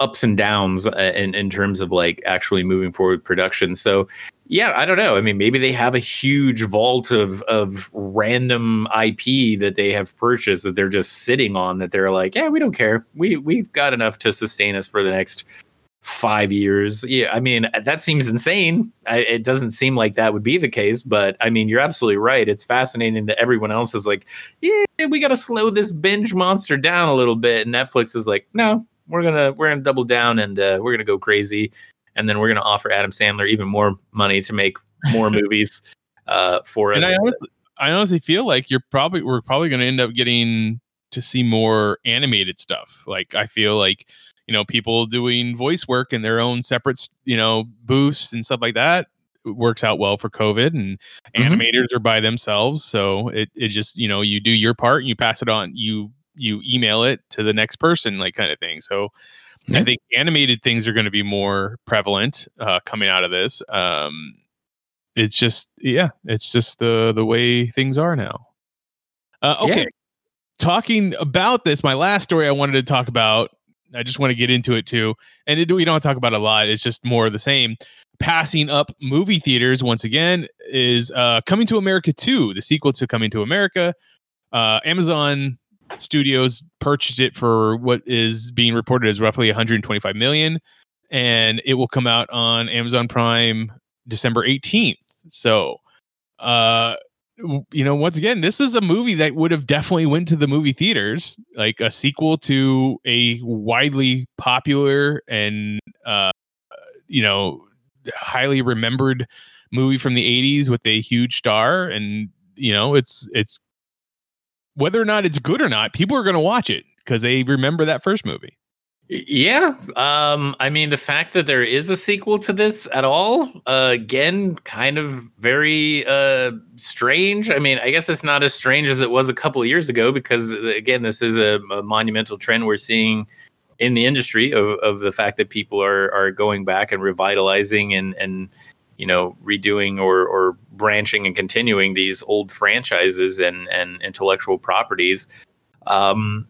ups and downs uh, in in terms of like actually moving forward production. So yeah, I don't know. I mean, maybe they have a huge vault of of random IP that they have purchased that they're just sitting on that they're like, yeah, we don't care. We we've got enough to sustain us for the next five years. Yeah, I mean that seems insane. I, it doesn't seem like that would be the case, but I mean you're absolutely right. It's fascinating that everyone else is like, yeah, we got to slow this binge monster down a little bit. And Netflix is like, no, we're gonna we're gonna double down and uh, we're gonna go crazy and then we're going to offer Adam Sandler even more money to make more movies uh, for us. And I honestly, I honestly feel like you're probably we're probably going to end up getting to see more animated stuff. Like I feel like you know people doing voice work in their own separate you know booths and stuff like that works out well for COVID and mm-hmm. animators are by themselves. So it, it just, you know, you do your part and you pass it on. You you email it to the next person, like kind of thing. So I think animated things are going to be more prevalent uh, coming out of this. Um, it's just, yeah, it's just the the way things are now. Uh, okay, yeah. talking about this, my last story I wanted to talk about. I just want to get into it too, and it, we don't talk about a lot. It's just more of the same. Passing up movie theaters once again is uh, Coming to America 2, the sequel to Coming to America. Uh, Amazon Studios purchased it for what is being reported as roughly 125 million, and it will come out on Amazon Prime December 18th. So, uh, you know, once again, this is a movie that would have definitely went to the movie theaters, like a sequel to a widely popular and uh, you know, highly remembered movie from the 80s with a huge star and you know, it's it's whether or not it's good or not, people are going to watch it because they remember that first movie. Yeah. Um, I mean, the fact that there is a sequel to this at all, uh, again, kind of very uh, strange. I mean, I guess it's not as strange as it was a couple of years ago because, uh, again, this is a, a monumental trend we're seeing in the industry of, of the fact that people are, are going back and revitalizing and, and you know redoing or or branching and continuing these old franchises and and intellectual properties um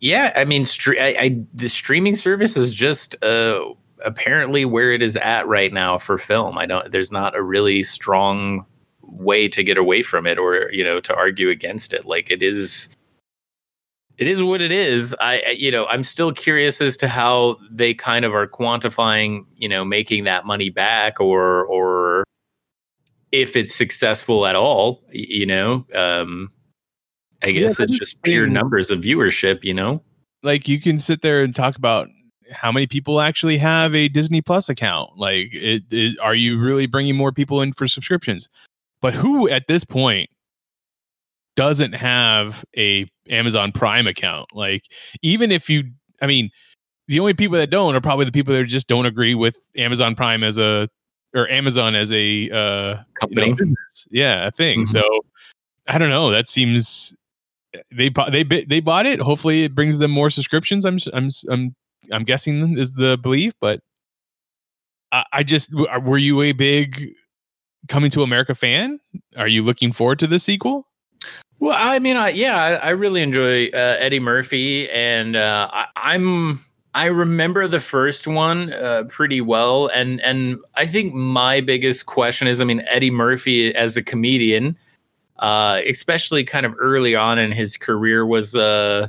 yeah i mean I, I, the streaming service is just uh apparently where it is at right now for film i don't there's not a really strong way to get away from it or you know to argue against it like it is it is what it is. I, you know, I'm still curious as to how they kind of are quantifying, you know, making that money back or, or if it's successful at all, you know, um, I guess yeah, it's just pure numbers of viewership, you know, like you can sit there and talk about how many people actually have a Disney Plus account. Like, it, it, are you really bringing more people in for subscriptions? But who at this point doesn't have a Amazon Prime account. Like even if you I mean, the only people that don't are probably the people that just don't agree with Amazon Prime as a or Amazon as a uh company. You know, yeah, a thing. Mm-hmm. So I don't know. That seems they they they bought it. Hopefully, it brings them more subscriptions. I'm I'm I'm I'm guessing is the belief, but I, I just were you a big coming to America fan? Are you looking forward to the sequel? Well, I mean, I, yeah, I, I really enjoy uh, Eddie Murphy, and uh, I, am I remember the first one uh, pretty well, and and I think my biggest question is, I mean, Eddie Murphy as a comedian, uh, especially kind of early on in his career, was uh,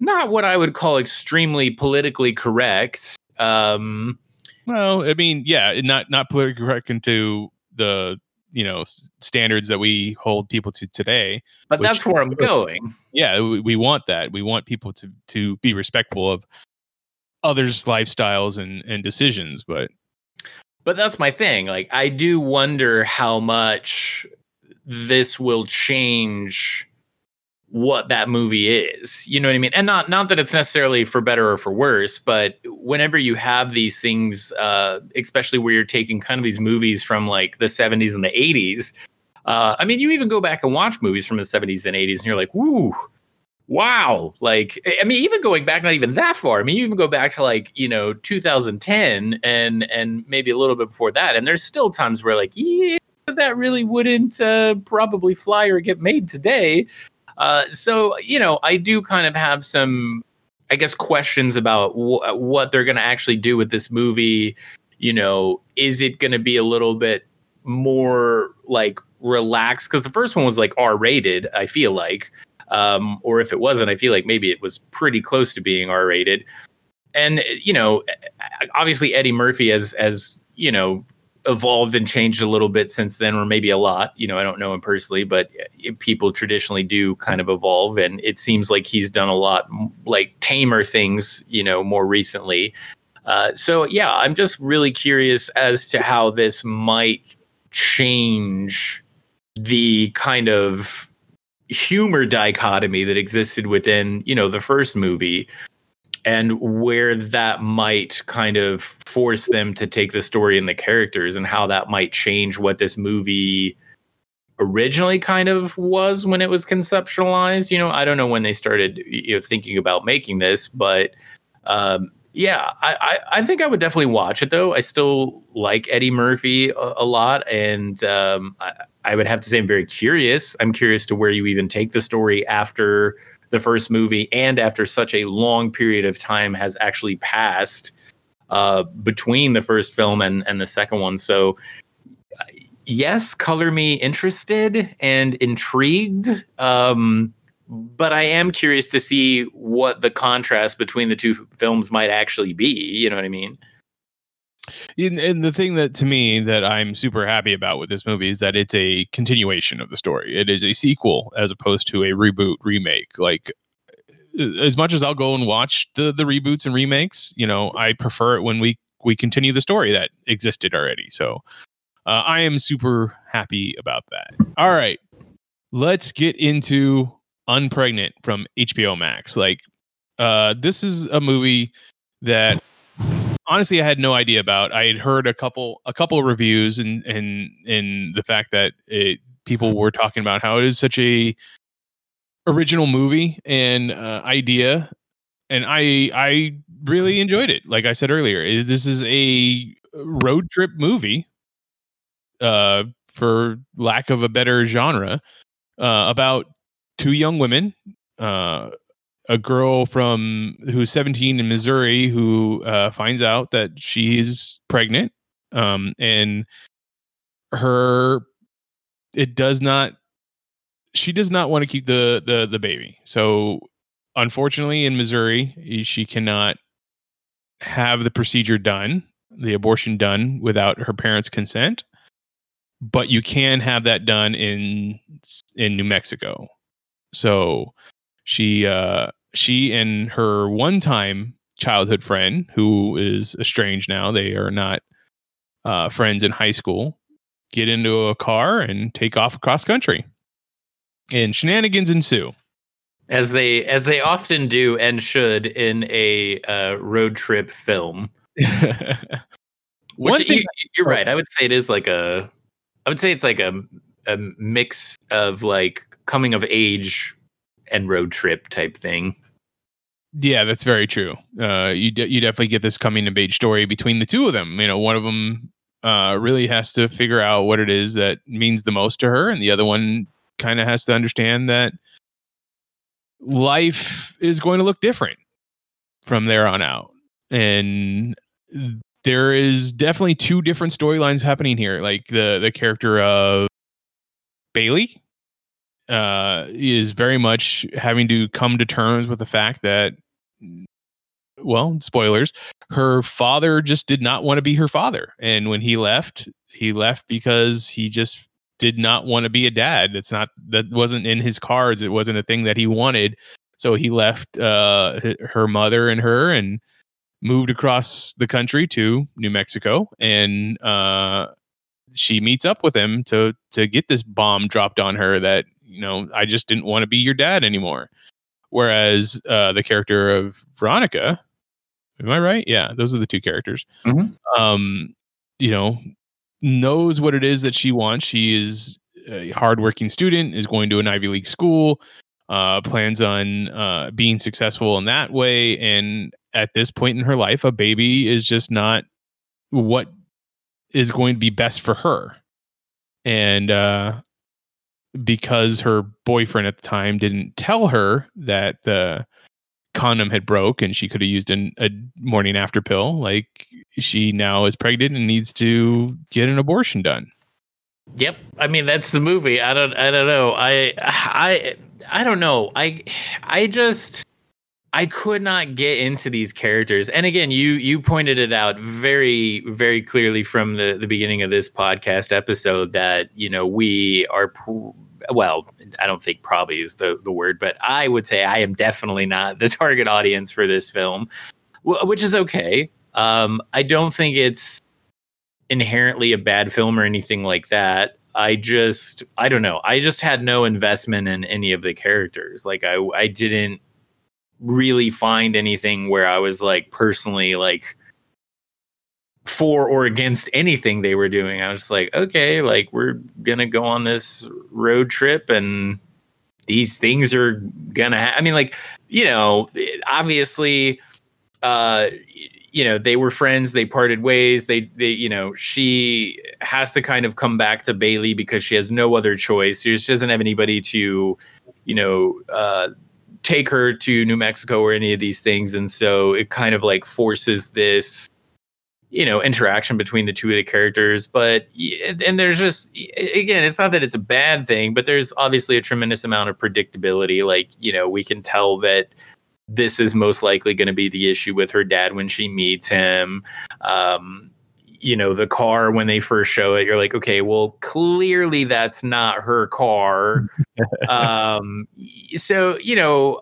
not what I would call extremely politically correct. Um, well, I mean, yeah, not not politically correct into the you know standards that we hold people to today but which, that's where i'm going. Yeah we, we, want that. We want people to to be respectful of others lifestyles and and decisions but but that's my thing. Like i do wonder how much this will change what that movie is. You know what I mean? And not not that it's necessarily for better or for worse, but whenever you have these things, uh, especially where you're taking kind of these movies from like the 70s and the 80s, Uh, I mean, you even go back and watch movies from the 70s and 80s, and you're like, woo, wow. Like, I mean, even going back not even that far. I mean, you even go back to like, you know, 2010 and and maybe a little bit before that. And there's still times where like, yeah, that really wouldn't uh, probably fly or get made today. Uh, so, you know, I do kind of have some, I guess, questions about wh- what they're going to actually do with this movie. You know, is it going to be a little bit more like relaxed? Because the first one was like R rated, I feel like. Um, or if it wasn't, I feel like maybe it was pretty close to being R rated. And, you know, obviously Eddie Murphy as, as, you know, evolved and changed a little bit since then, or maybe a lot. You know, I don't know him personally, but people traditionally do kind of evolve, and it seems like he's done a lot like tamer things. You know, more recently. Uh, so yeah, I'm just really curious as to how this might change the kind of humor dichotomy that existed within you know the first movie and where that might kind of force them to take the story and the characters and how that might change what this movie originally kind of was when it was conceptualized. You know i don't know when they started you know thinking about making this but um yeah i i, I think i would definitely watch it though. I still like eddie murphy a, a lot and um I, I would have to say i'm very curious. I'm curious to where you even take the story after the first movie and after such a long period of time has actually passed uh, between the first film and, and the second one. So, yes, color me interested and intrigued. Um, but I am curious to see what the contrast between the two films might actually be. You know what I mean? And the thing that to me that I'm super happy about with this movie is that it's a continuation of the story. It is a sequel as opposed to a reboot remake. Like as much as I'll go and watch the the reboots and remakes, you know, I prefer it when we we continue the story that existed already. So uh, I am super happy about that. All right, let's get into Unpregnant from HBO Max. Like, uh, this is a movie that honestly I had no idea about. I had heard a couple a couple of reviews and and and the fact that it, people were talking about how it is such a original movie and uh, idea, and I I really enjoyed it. Like I said earlier, this is a road trip movie, uh, for lack of a better genre, uh, about two young women, uh, a girl from who's 17 in Missouri who uh, finds out that she's pregnant, um, and her it does not she does not want to keep the the the baby. So unfortunately in Missouri, she cannot have the procedure done, the abortion done without her parents' consent. But you can have that done in in New Mexico. So she uh she and her one-time childhood friend who is estranged now, they are not uh friends in high school, get into a car and take off across country and shenanigans ensue as they as they often do and should in a uh, road trip film. Which you, you're right. I would say it is like a. I would say it's like a a mix of like coming of age and road trip type thing. Yeah, that's very true. Uh, you de- you definitely get this coming of age story between the two of them. You know, one of them uh, really has to figure out what it is that means the most to her, and the other one kind of has to understand that life is going to look different from there on out. And there is definitely two different storylines happening here. Like the the character of Bailey uh, is very much having to come to terms with the fact that well, spoilers, her father just did not want to be her father. And when he left, he left because he just did not want to be a dad. It's not that wasn't in his cards. It wasn't a thing that he wanted. So he left uh, her mother and her and moved across the country to New Mexico. And uh, she meets up with him to to get this bomb dropped on her that you know I just didn't want to be your dad anymore. Whereas uh, the character of Veronica, am I right? Yeah, those are the two characters. Mm-hmm. Um, you know, knows what it is that she wants. She is a hardworking student, is going to an Ivy League school, uh, plans on uh, being successful in that way. And at this point in her life, a baby is just not what is going to be best for her. And uh, because her boyfriend at the time didn't tell her that the condom had broke and she could have used an, a morning after pill, like she now is pregnant and needs to get an abortion done. Yep. I mean, that's the movie. I don't. I don't know. I. I. I don't know. I. I just. I could not get into these characters. And again, you you pointed it out very very clearly from the the beginning of this podcast episode that you know we are well, I don't think probably is the the word, but I would say I am definitely not the target audience for this film, which is okay. Um, I don't think it's inherently a bad film or anything like that. I just I don't know. I just had no investment in any of the characters. Like I I didn't really find anything where I was like personally like for or against anything they were doing. I was just like, okay, like we're gonna go on this road trip and these things are gonna ha- I mean, like, you know, obviously uh you know, they were friends, they parted ways, they they, you know, she has to kind of come back to Bailey because she has no other choice. She just doesn't have anybody to, you know, uh take her to New Mexico or any of these things. And so it kind of like forces this, you know, interaction between the two of the characters. But, and there's just, again, it's not that it's a bad thing, but there's obviously a tremendous amount of predictability. Like, you know, we can tell that this is most likely going to be the issue with her dad when she meets him. Um, you know the car when they first show it you're like okay well clearly that's not her car. Um so you know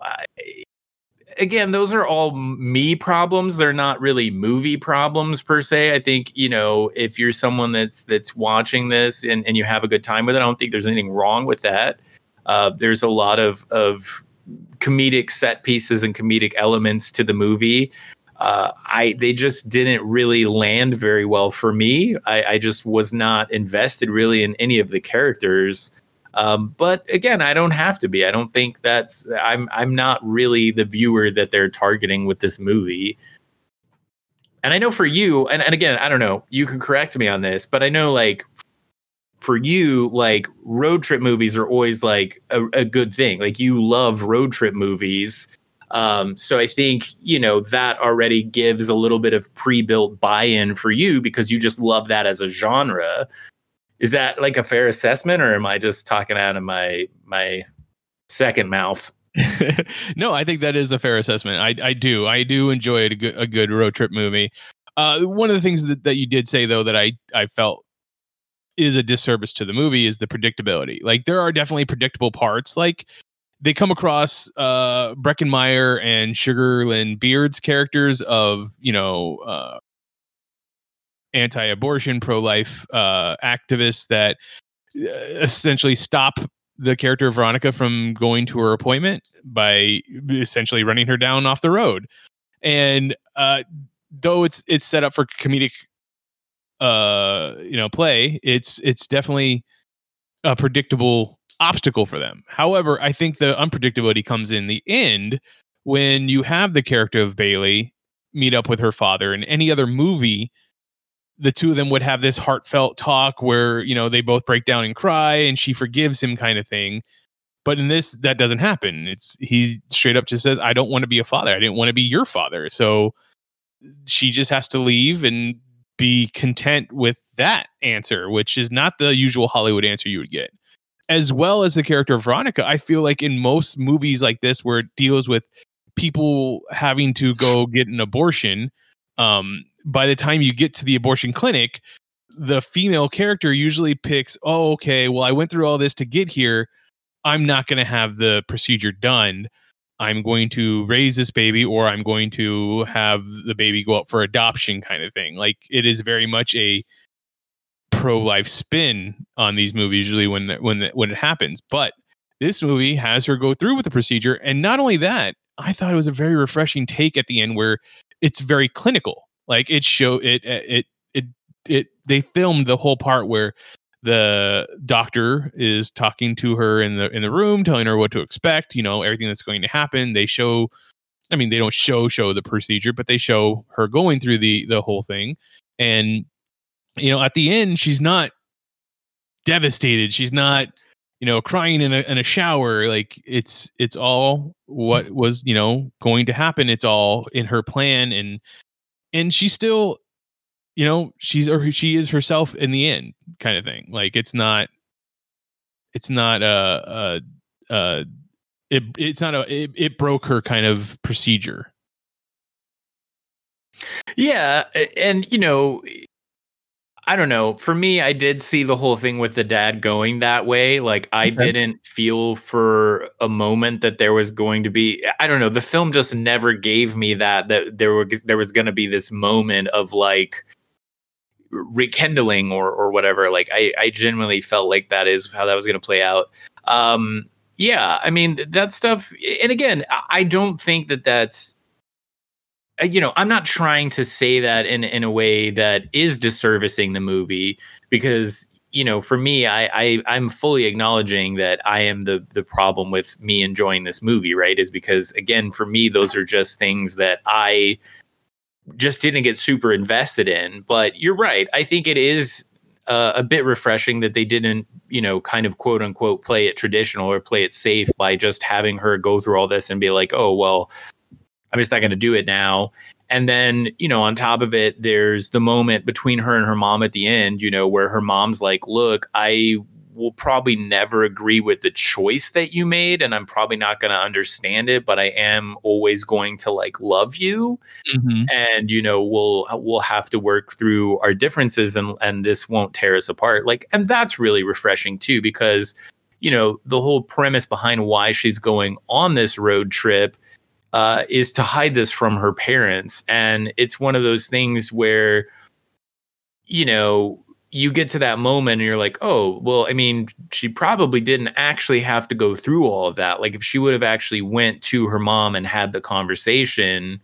again those are all me problems. They're not really movie problems per se. I think you know if you're someone that's that's watching this and, and you have a good time with it i don't think there's anything wrong with that. Uh, there's a lot of of comedic set pieces and comedic elements to the movie uh, I they just didn't really land very well for me. I, I just was not invested really in any of the characters. Um, but again, I don't have to be. I don't think that's I'm I'm not really the viewer that they're targeting with this movie. And I know for you, and, and again, I don't know, you can correct me on this, but I know like for you, like road trip movies are always like a, a good thing. Like you love road trip movies um, so I think, you know, that already gives a little bit of pre built buy in for you because you just love that as a genre. Is that like a fair assessment or am I just talking out of my, my second mouth? no, I think that is a fair assessment. I, I do. I do enjoy a good, a good road trip movie. Uh, one of the things that, that you did say though that I, I felt is a disservice to the movie is the predictability. Like there are definitely predictable parts. Like they come across uh Breckin Meyer and Sugar Lyn Beard's characters of, you know, uh anti-abortion, pro-life uh activists that uh, essentially stop the character of Veronica from going to her appointment by essentially running her down off the road. And uh though it's it's set up for comedic uh you know play, it's it's definitely a predictable obstacle for them. However, I think the unpredictability comes in the end when you have the character of Bailey meet up with her father in any other movie the two of them would have this heartfelt talk where you know they both break down and cry and she forgives him kind of thing. But in this that doesn't happen. It's he straight up just says i don't want to be a father. I didn't want to be your father. So she just has to leave and be content with that answer which is not the usual hollywood answer you would get as well as the character of Veronica. I feel like in most movies like this, where it deals with people having to go get an abortion, um, by the time you get to the abortion clinic, the female character usually picks, oh, okay, well, I went through all this to get here. I'm not going to have the procedure done. I'm going to raise this baby or I'm going to have the baby go up for adoption kind of thing. Like it is very much a pro life spin on these movies usually when the, when the, when it happens. But this movie has her go through with the procedure, and not only that, I thought it was a very refreshing take at the end where it's very clinical. Like it show it it it it they filmed the whole part where the doctor is talking to her in the in the room, telling her what to expect. You know everything that's going to happen. They show, I mean, they don't show show the procedure, but they show her going through the the whole thing, and you know at the end she's not devastated. She's not you know crying in a in a shower. Like it's it's all what was you know going to happen. It's all in her plan, and and she's still you know she's or she is herself in the end kind of thing like it's not it's not a, a, a it it's not a it, it broke her kind of procedure yeah and you know I don't know. For me, I did see the whole thing with the dad going that way. Like, I okay. didn't feel for a moment that there was going to be. I don't know. The film just never gave me that that there were there was going to be this moment of like rekindling or or whatever. Like, I I genuinely felt like that is how that was going to play out. Um, yeah, I mean that stuff. And again, I don't think that that's you know, I'm not trying to say that in in a way that is disservicing the movie because you know, for me, I, I I'm fully acknowledging that I am the the problem with me enjoying this movie, right? Is because again, for me, those are just things that I just didn't get super invested in. But you're right. I think it is uh, a bit refreshing that they didn't, you know, kind of quote unquote play it traditional or play it safe by just having her go through all this and be like, oh well, I'm just not going to do it now. And then, you know, on top of it, there's the moment between her and her mom at the end, you know, where her mom's like, look, I will probably never agree with the choice that you made and I'm probably not going to understand it, but I am always going to like love you. Mm-hmm. And you know, we'll we'll have to work through our differences and and this won't tear us apart. Like and that's really refreshing too because you know, the whole premise behind why she's going on this road trip uh, is to hide this from her parents. And it's one of those things where, you know, you get to that moment and you're like, oh, well, I mean, she probably didn't actually have to go through all of that. Like if she would have actually went to her mom and had the conversation,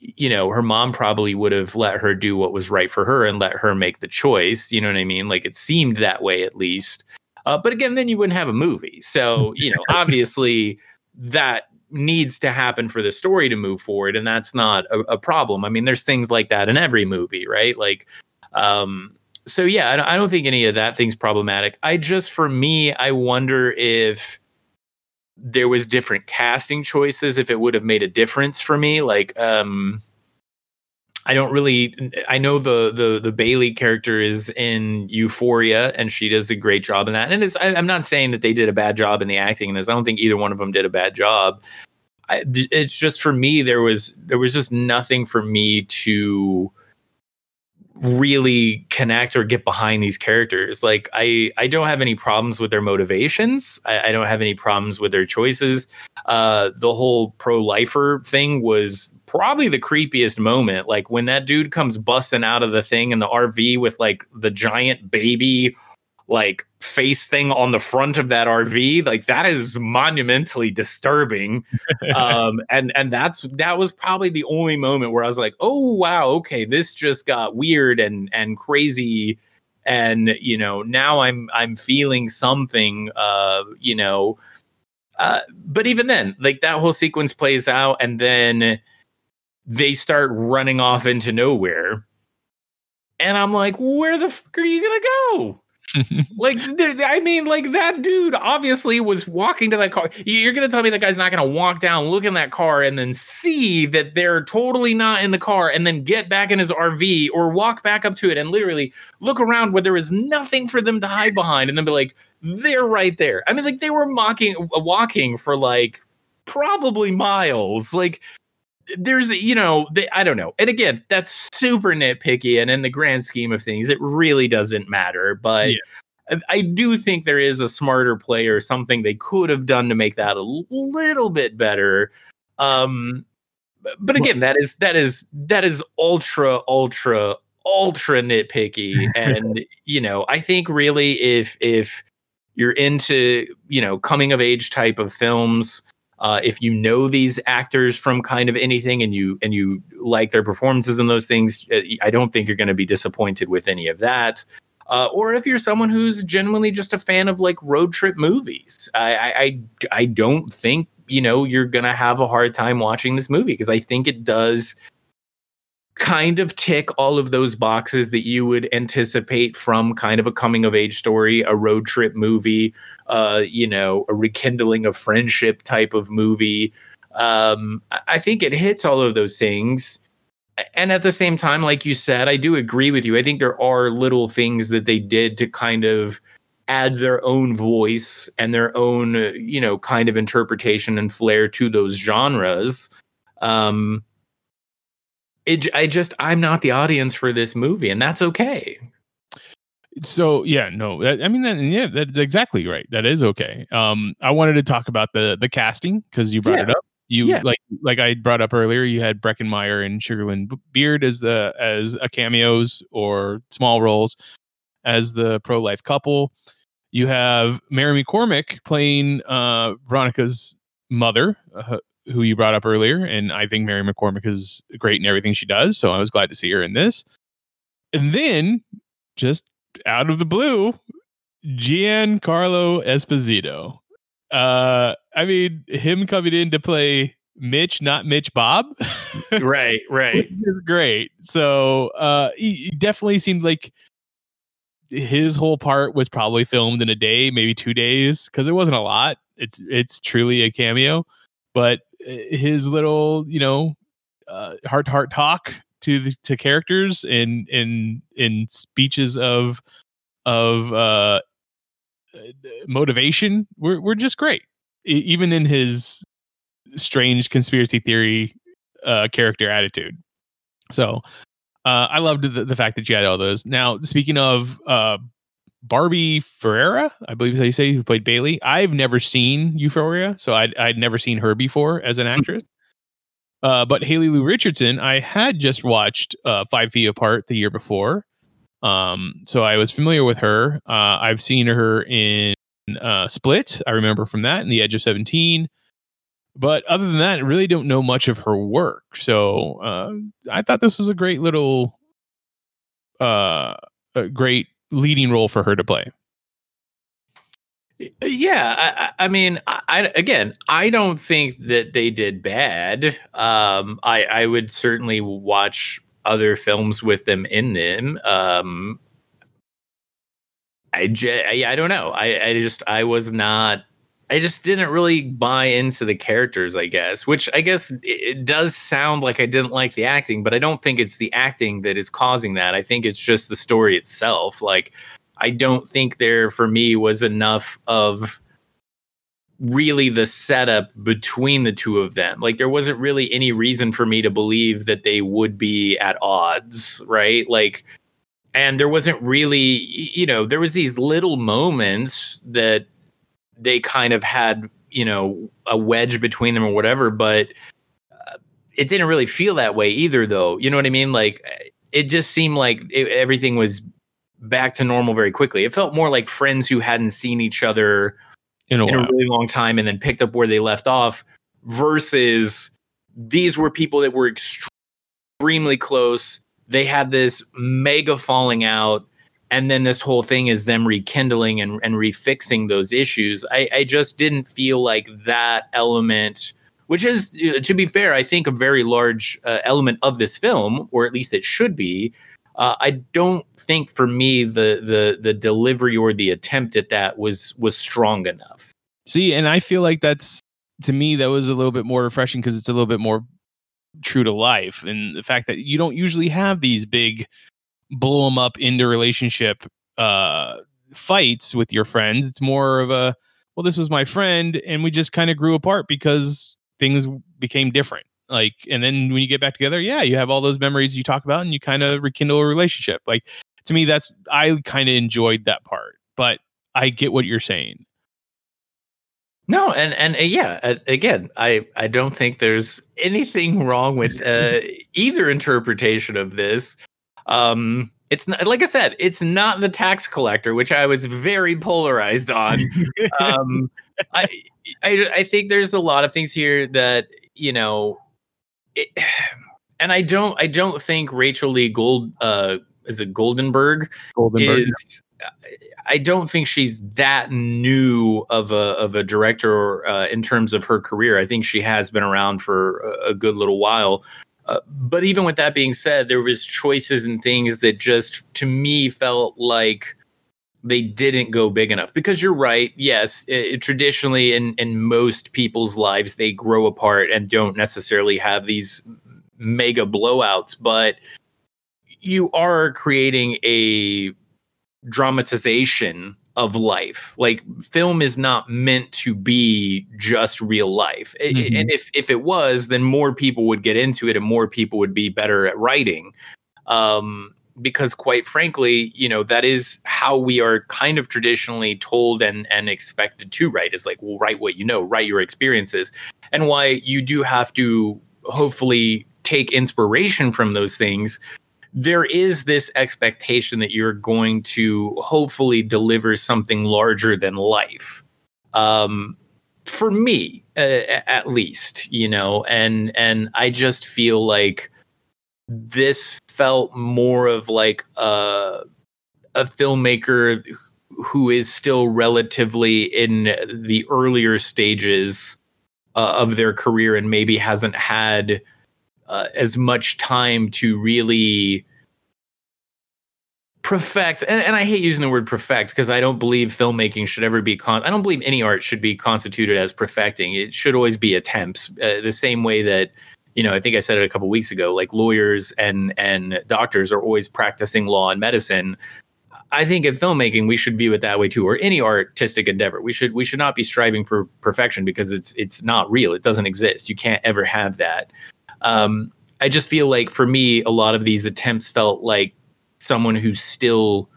you know, her mom probably would have let her do what was right for her and let her make the choice. You know what I mean? Like it seemed that way at least. Uh, but again, then you wouldn't have a movie. So, you know, obviously that needs to happen for the story to move forward and that's not a, a, problem. I mean there's things like that in every movie right? Like um so yeah I don't, I don't think any of that thing's problematic. I just for me i wonder if there was different casting choices if it would have made a difference for me. Like um I don't really. I know the the the Bailey character is in Euphoria, and she does a great job in that. And I, am not saying that they did a bad job in the acting in this. I don't think either one of them did a bad job. I, it's just for me, there was there was just nothing for me to really connect or get behind these characters. Like I, I don't have any problems with their motivations. I, I don't have any problems with their choices. Uh, the whole pro-lifer thing was probably the creepiest moment. Like when that dude comes busting out of the thing in the RV with like the giant baby like face thing on the front of that RV, like that is monumentally disturbing. um, and and that's that was probably the only moment where I was like, oh wow, okay, this just got weird and and crazy. And you know, now I'm I'm feeling something. Uh, you know, uh, but even then, like that whole sequence plays out, and then they start running off into nowhere. And I'm like, where the fuck are you gonna go? like I mean, like that dude obviously was walking to that car. You're gonna tell me that guy's not gonna walk down, look in that car, and then see that they're totally not in the car, and then get back in his RV or walk back up to it and literally look around where there is nothing for them to hide behind, and then be like, they're right there. I mean, like they were mocking uh, walking for like probably miles. Like there's you know they, i don't know and again that's super nitpicky and in the grand scheme of things it really doesn't matter but yeah. I, do think there is a smarter play or something they could have done to make that a little bit better um but again that is that is that is ultra ultra ultra nitpicky and you know i think really if if you're into you know coming of age type of films uh, if you know these actors from kind of anything and you and you like their performances and those things, uh, I don't think you're going to be disappointed with any of that. uh, or if you're someone who's genuinely just a fan of like road trip movies. I, I, I, don't think you know you're gonna have a hard time watching this movie because I think it does kind of tick all of those boxes that you would anticipate from kind of a coming of age story, a road trip movie, uh, you know, a rekindling of friendship type of movie. Um, I think it hits all of those things. And at the same time, like you said, I do agree with you. I think there are little things that they did to kind of add their own voice and their own, you know, kind of interpretation and flair to those genres. Um, it, I just I'm not the audience for this movie, and that's okay. So yeah, no, that, I mean, that, yeah, that's exactly right. That is okay. Um, I wanted to talk about the the casting because you brought Yeah. it up. You Yeah. like like I brought up earlier. You had Breckin Meyer and Sugar Lyn Beard as the as a cameos or small roles as the pro life couple. You have Mary McCormack playing uh, Veronica's mother, uh, who you brought up earlier, and I think Mary McCormack is great in everything she does. So I was glad to see her in this. And then, just out of the blue, Giancarlo Esposito. Uh, I mean, him coming in to play Mitch, not Mitch Bob, right, right. great. So uh, he, he definitely seemed like his whole part was probably filmed in a day, maybe two days, because it wasn't a lot. It's it's truly a cameo, but uh, his little you know heart to heart talk to the to characters and in in speeches of of uh motivation were were just great. Even in his strange conspiracy theory uh character attitude. So uh i loved the, the fact that you had all those. Now speaking of uh barbie ferreira i believe is how you say who played bailey i've never seen euphoria so i'd, I'd never seen her before as an actress uh, but Haley Lu Richardson, I had just watched uh, Five Feet Apart the year before, um, so I was familiar with her. Uh, I've seen her in uh, Split. I remember from that, in The Edge of Seventeen. But other than that, I really don't know much of her work. So uh, I thought this was a great little, uh, a great leading role for her to play. Yeah, I, I I mean, I, I again, I don't think that they did bad. Um, I I would certainly watch other films with them in them. Um, I don't know. I I just I was not. I just didn't really buy into the characters. I guess, which I guess it, does sound like I didn't like the acting, but I don't think it's the acting that is causing that. I think it's just the story itself. Like. I don't think there for me was enough of really the setup between the two of them. Like there wasn't really any reason for me to believe that they would be at odds, right? Like and there wasn't really you know, there was these little moments that they kind of had, you know, a wedge between them or whatever, but uh, it didn't really feel that way either though. You know what I mean? Like it just seemed like it, everything was back to normal very quickly. It felt more like friends who hadn't seen each other In a in a really long time and then picked up where they left off versus these were people that were extremely close. They had this mega falling out. And then this whole thing is them rekindling and, and refixing those issues. I, I just didn't feel like that element, which is, uh, to be fair, I think a very large uh, element of this film, or at least it should be. Uh, I don't think for me the the the delivery or the attempt at that was was strong enough. See, and I feel like that's to me that was a little bit more refreshing because it's a little bit more true to life, and the fact that you don't usually have these big blow them up into relationship uh, fights with your friends. It's more of a well, this was my friend, and we just kind of grew apart because things became different. Like, and then when you get back together, yeah, you have all those memories you talk about, and you kind of rekindle a relationship. Like to me, that's I kind of enjoyed that part, but I get what you're saying. No, and and uh, yeah, uh, again, I I don't think there's anything wrong with uh, either interpretation of this. Um, it's not like I said, it's not the tax collector, which I was very polarized on. um, I, I I think there's a lot of things here that you know, it, and I don't I don't think Rachel Lee Gold uh, is it Goldenberg Goldenberg. is I don't think she's that new of a of a director uh, in terms of her career. I think she has been around for a, a good little while. Uh, but even with that being said, there was choices and things that just to me felt like they didn't go big enough. Because you're right, yes, it, traditionally in in most people's lives they grow apart and don't necessarily have these mega blowouts, but you are creating a dramatization of life. Like film is not meant to be just real life. Mm-hmm. And if if it was, then more people would get into it and more people would be better at writing. Um because quite frankly, you know, that is how we are kind of traditionally told and and expected to write is like, well, write what you know, write your experiences. And why you do have to hopefully take inspiration from those things there is this expectation that you're going to hopefully deliver something larger than life. Um, for me, uh, at least, you know, and and I just feel like this felt more of like a a filmmaker who is still relatively in the earlier stages uh, of their career and maybe hasn't had uh, as much time to really perfect and, and, i hate using the word perfect because i don't believe filmmaking should ever be con i don't believe any art should be constituted as perfecting. It should always be attempts uh, the same way that you know i think i said it a couple weeks ago like lawyers and and doctors are always practicing law and medicine. I think in filmmaking we should view it that way too or any artistic endeavor. We should we should not be striving for perfection because it's it's not real. It doesn't exist. You can't ever have that um, I just feel like for me, a lot of these attempts felt like someone who's still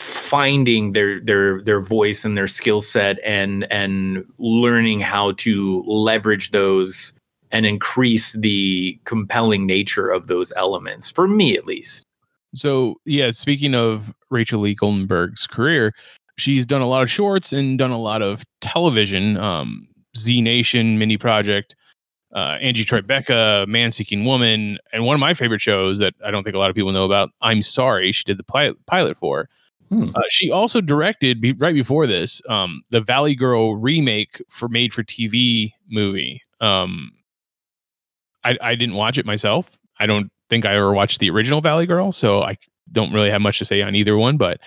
finding their their their voice and their skill set and and learning how to leverage those and increase the compelling nature of those elements for me at least. So yeah speaking of rachel lee goldenberg's career she's done a lot of shorts and done a lot of television um z nation Mindy project uh, Angie Tribeca, Man Seeking Woman, and one of my favorite shows that I don't think a lot of people know about, I'm Sorry, she did the pilot, pilot for. Hmm. Uh, she also directed be, right before this um, the Valley Girl remake for made for TV movie. Um, I, I didn't watch it myself. I don't think I ever watched the original Valley Girl, so I don't really have much to say on either one. But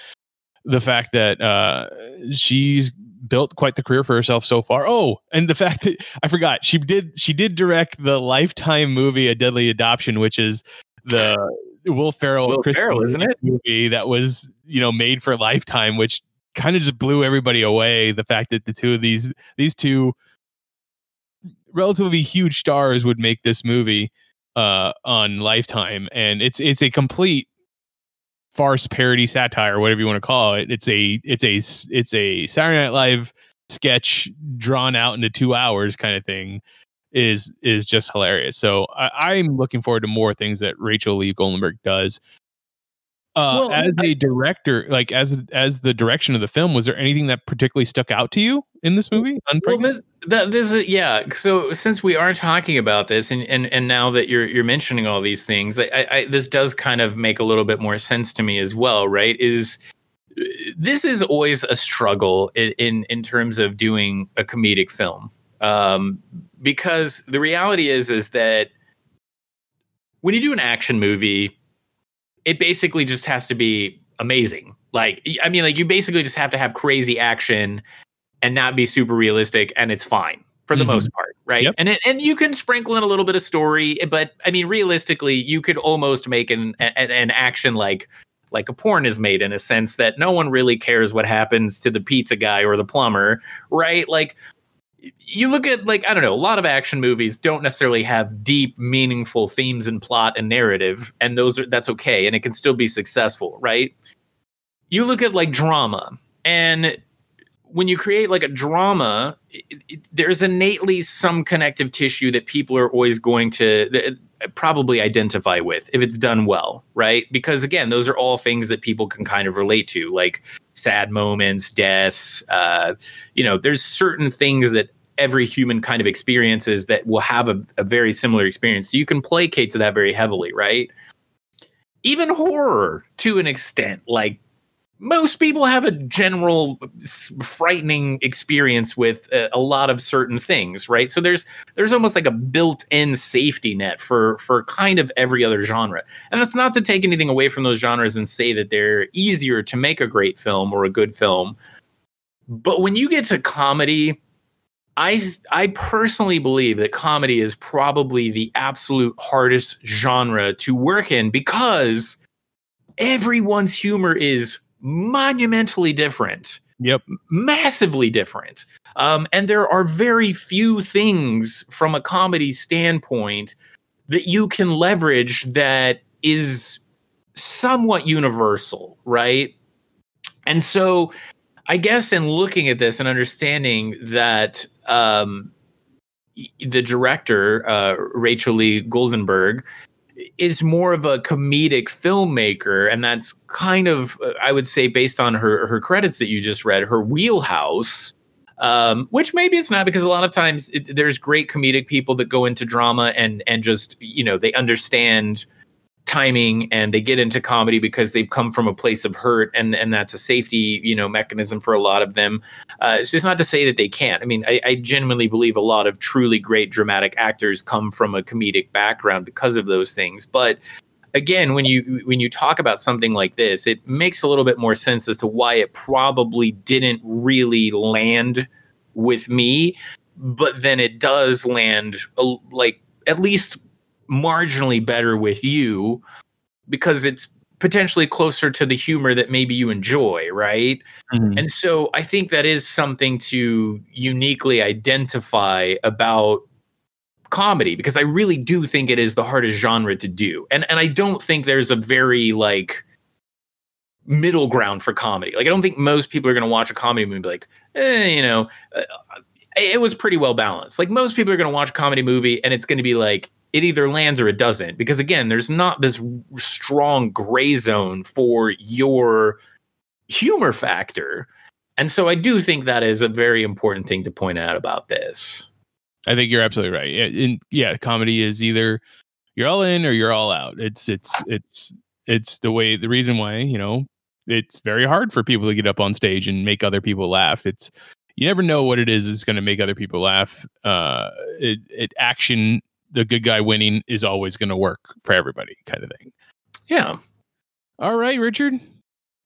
the fact that uh, she's built quite the career for herself so far. Oh, and the fact that I forgot she did she did direct the Lifetime movie A Deadly Adoption, which is the Will Ferrell, Will Ferrell, isn't it? Movie that was you know made for Lifetime, which kind of just blew everybody away. The fact that the two of these these two relatively huge stars would make this movie uh on Lifetime, and it's it's a complete farce parody satire whatever you want to call it it's a it's a it's a saturday night live sketch drawn out into two hours kind of thing is is just hilarious. So I, i'm looking forward to more things that rachel lee goldenberg does. Uh, well, as a director, like as as the direction of the film, was there anything that particularly stuck out to you in this movie? Well, this, that this is yeah. So since we are talking about this, and and and now that you're you're mentioning all these things, I, I this does kind of make a little bit more sense to me as well. Right? Is this is always a struggle in in, in terms of doing a comedic film, um, because the reality is is that when you do an action movie it basically just has to be amazing. Like, I mean, like you basically just have to have crazy action and not be super realistic, and it's fine for the mm-hmm. most part, right? Yep. And it, and you can sprinkle in a little bit of story, but I mean, realistically, you could almost make an an, an action like like a porn is made in a sense that no one really cares what happens to the pizza guy or the plumber, right? Like you look at like I don't know, a lot of action movies don't necessarily have deep, meaningful themes and plot and narrative, and those are that's okay, and it can still be successful, right? You look at like drama, and when you create like a drama, it, it, there's innately some connective tissue that people are always going to probably identify with if it's done well, right? Because again, those are all things that people can kind of relate to, like sad moments, deaths. Uh, you know, there's certain things that every human kind of experiences that will have a, a very similar experience. So you can placate to that very heavily, right? even horror to an extent. Like most people have a general frightening experience with a, a, lot of certain things right? So there's there's almost like a built-in safety net for for kind of every other genre. And that's not to take anything away from those genres and say that they're easier to make a great film or a good film. But when you get to comedy I I personally believe that comedy is probably the absolute hardest genre to work in because everyone's humor is monumentally different. Yep. Massively different. Um, and there are very few things from a comedy standpoint that you can leverage that is somewhat universal, right? And so I guess in looking at this and understanding that um, the director, uh, Rachel Lee Goldenberg, is more of a comedic filmmaker and that's kind of i would say based on her her credits that you just read her wheelhouse um, which maybe it's not because a lot of times it, there's great comedic people that go into drama and and just you know they understand timing and they get into comedy because they've come from a place of hurt and and that's a safety you know mechanism for a lot of them. Uh, it's just not to say that they can't. I mean I, I genuinely believe a lot of truly great dramatic actors come from a comedic background because of those things but again when you when you talk about something like this it makes a little bit more sense as to why it probably didn't really land with me but then it does land uh, like at least marginally better with you because it's potentially closer to the humor that maybe you enjoy, right? Mm-hmm. And so I think that is something to uniquely identify about comedy because I really do think it is the hardest genre to do. And and I don't think there's a very like middle ground for comedy. Like I don't think most people are going to watch a comedy movie and be like, eh, you know, uh, it was pretty well balanced. Like most people are going to watch a comedy movie and it's going to be like it either lands or it doesn't. Because again there's not this strong gray zone for your humor factor. And so i do think that is a very important thing to point out about this. I think you're absolutely right. Yeah, in, yeah comedy is either you're all in or you're all out. It's it's it's it's the way the reason why you know it's very hard for people to get up on stage and make other people laugh. It's you never know what it is that's going to make other people laugh. Uh it, it action the good guy winning is always going to work for everybody, kind of thing. Yeah. All right, Richard.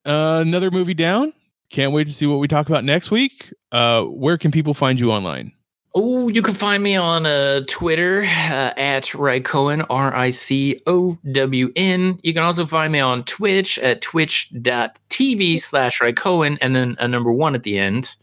Uh, another movie down. Can't wait to see what we talk about next week. Uh, where can people find you online? Oh, you can find me on uh, Twitter uh, at Ricown, R I C O W N. You can also find me on Twitch at twitch.tv slash Ricown and then a number one at the end.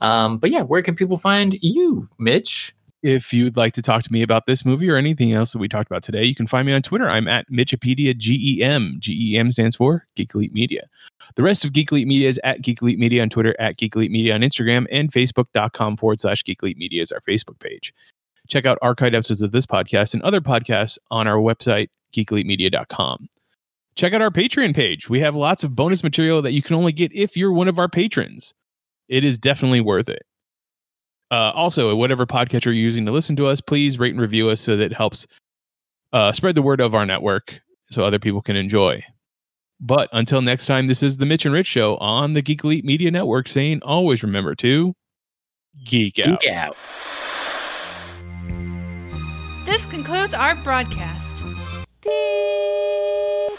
Um, but yeah, where can people find you, Mitch? If you'd like to talk to me about this movie or anything else that we talked about today, you can find me on Twitter. I'm at Mitchipedia GEM. GEM stands for Geek Elite Media. The rest of Geek Elite Media is at Geek Elite Media on Twitter, at Geek Elite Media on Instagram, and Facebook.com forward slash Geek Elite Media is our Facebook page. Check out archived episodes of this podcast and other podcasts on our website, geekelitemedia.com. Check out our Patreon page. We have lots of bonus material that you can only get if you're one of our patrons. It is definitely worth it. Uh, also, whatever podcatcher you're using to listen to us, please rate and review us so that it helps uh, spread the word of our network so other people can enjoy. But until next time, this is the Mitch and Rich Show on the Geek Elite Media Network saying always remember to geek out. Geek out. This concludes our broadcast. Beep.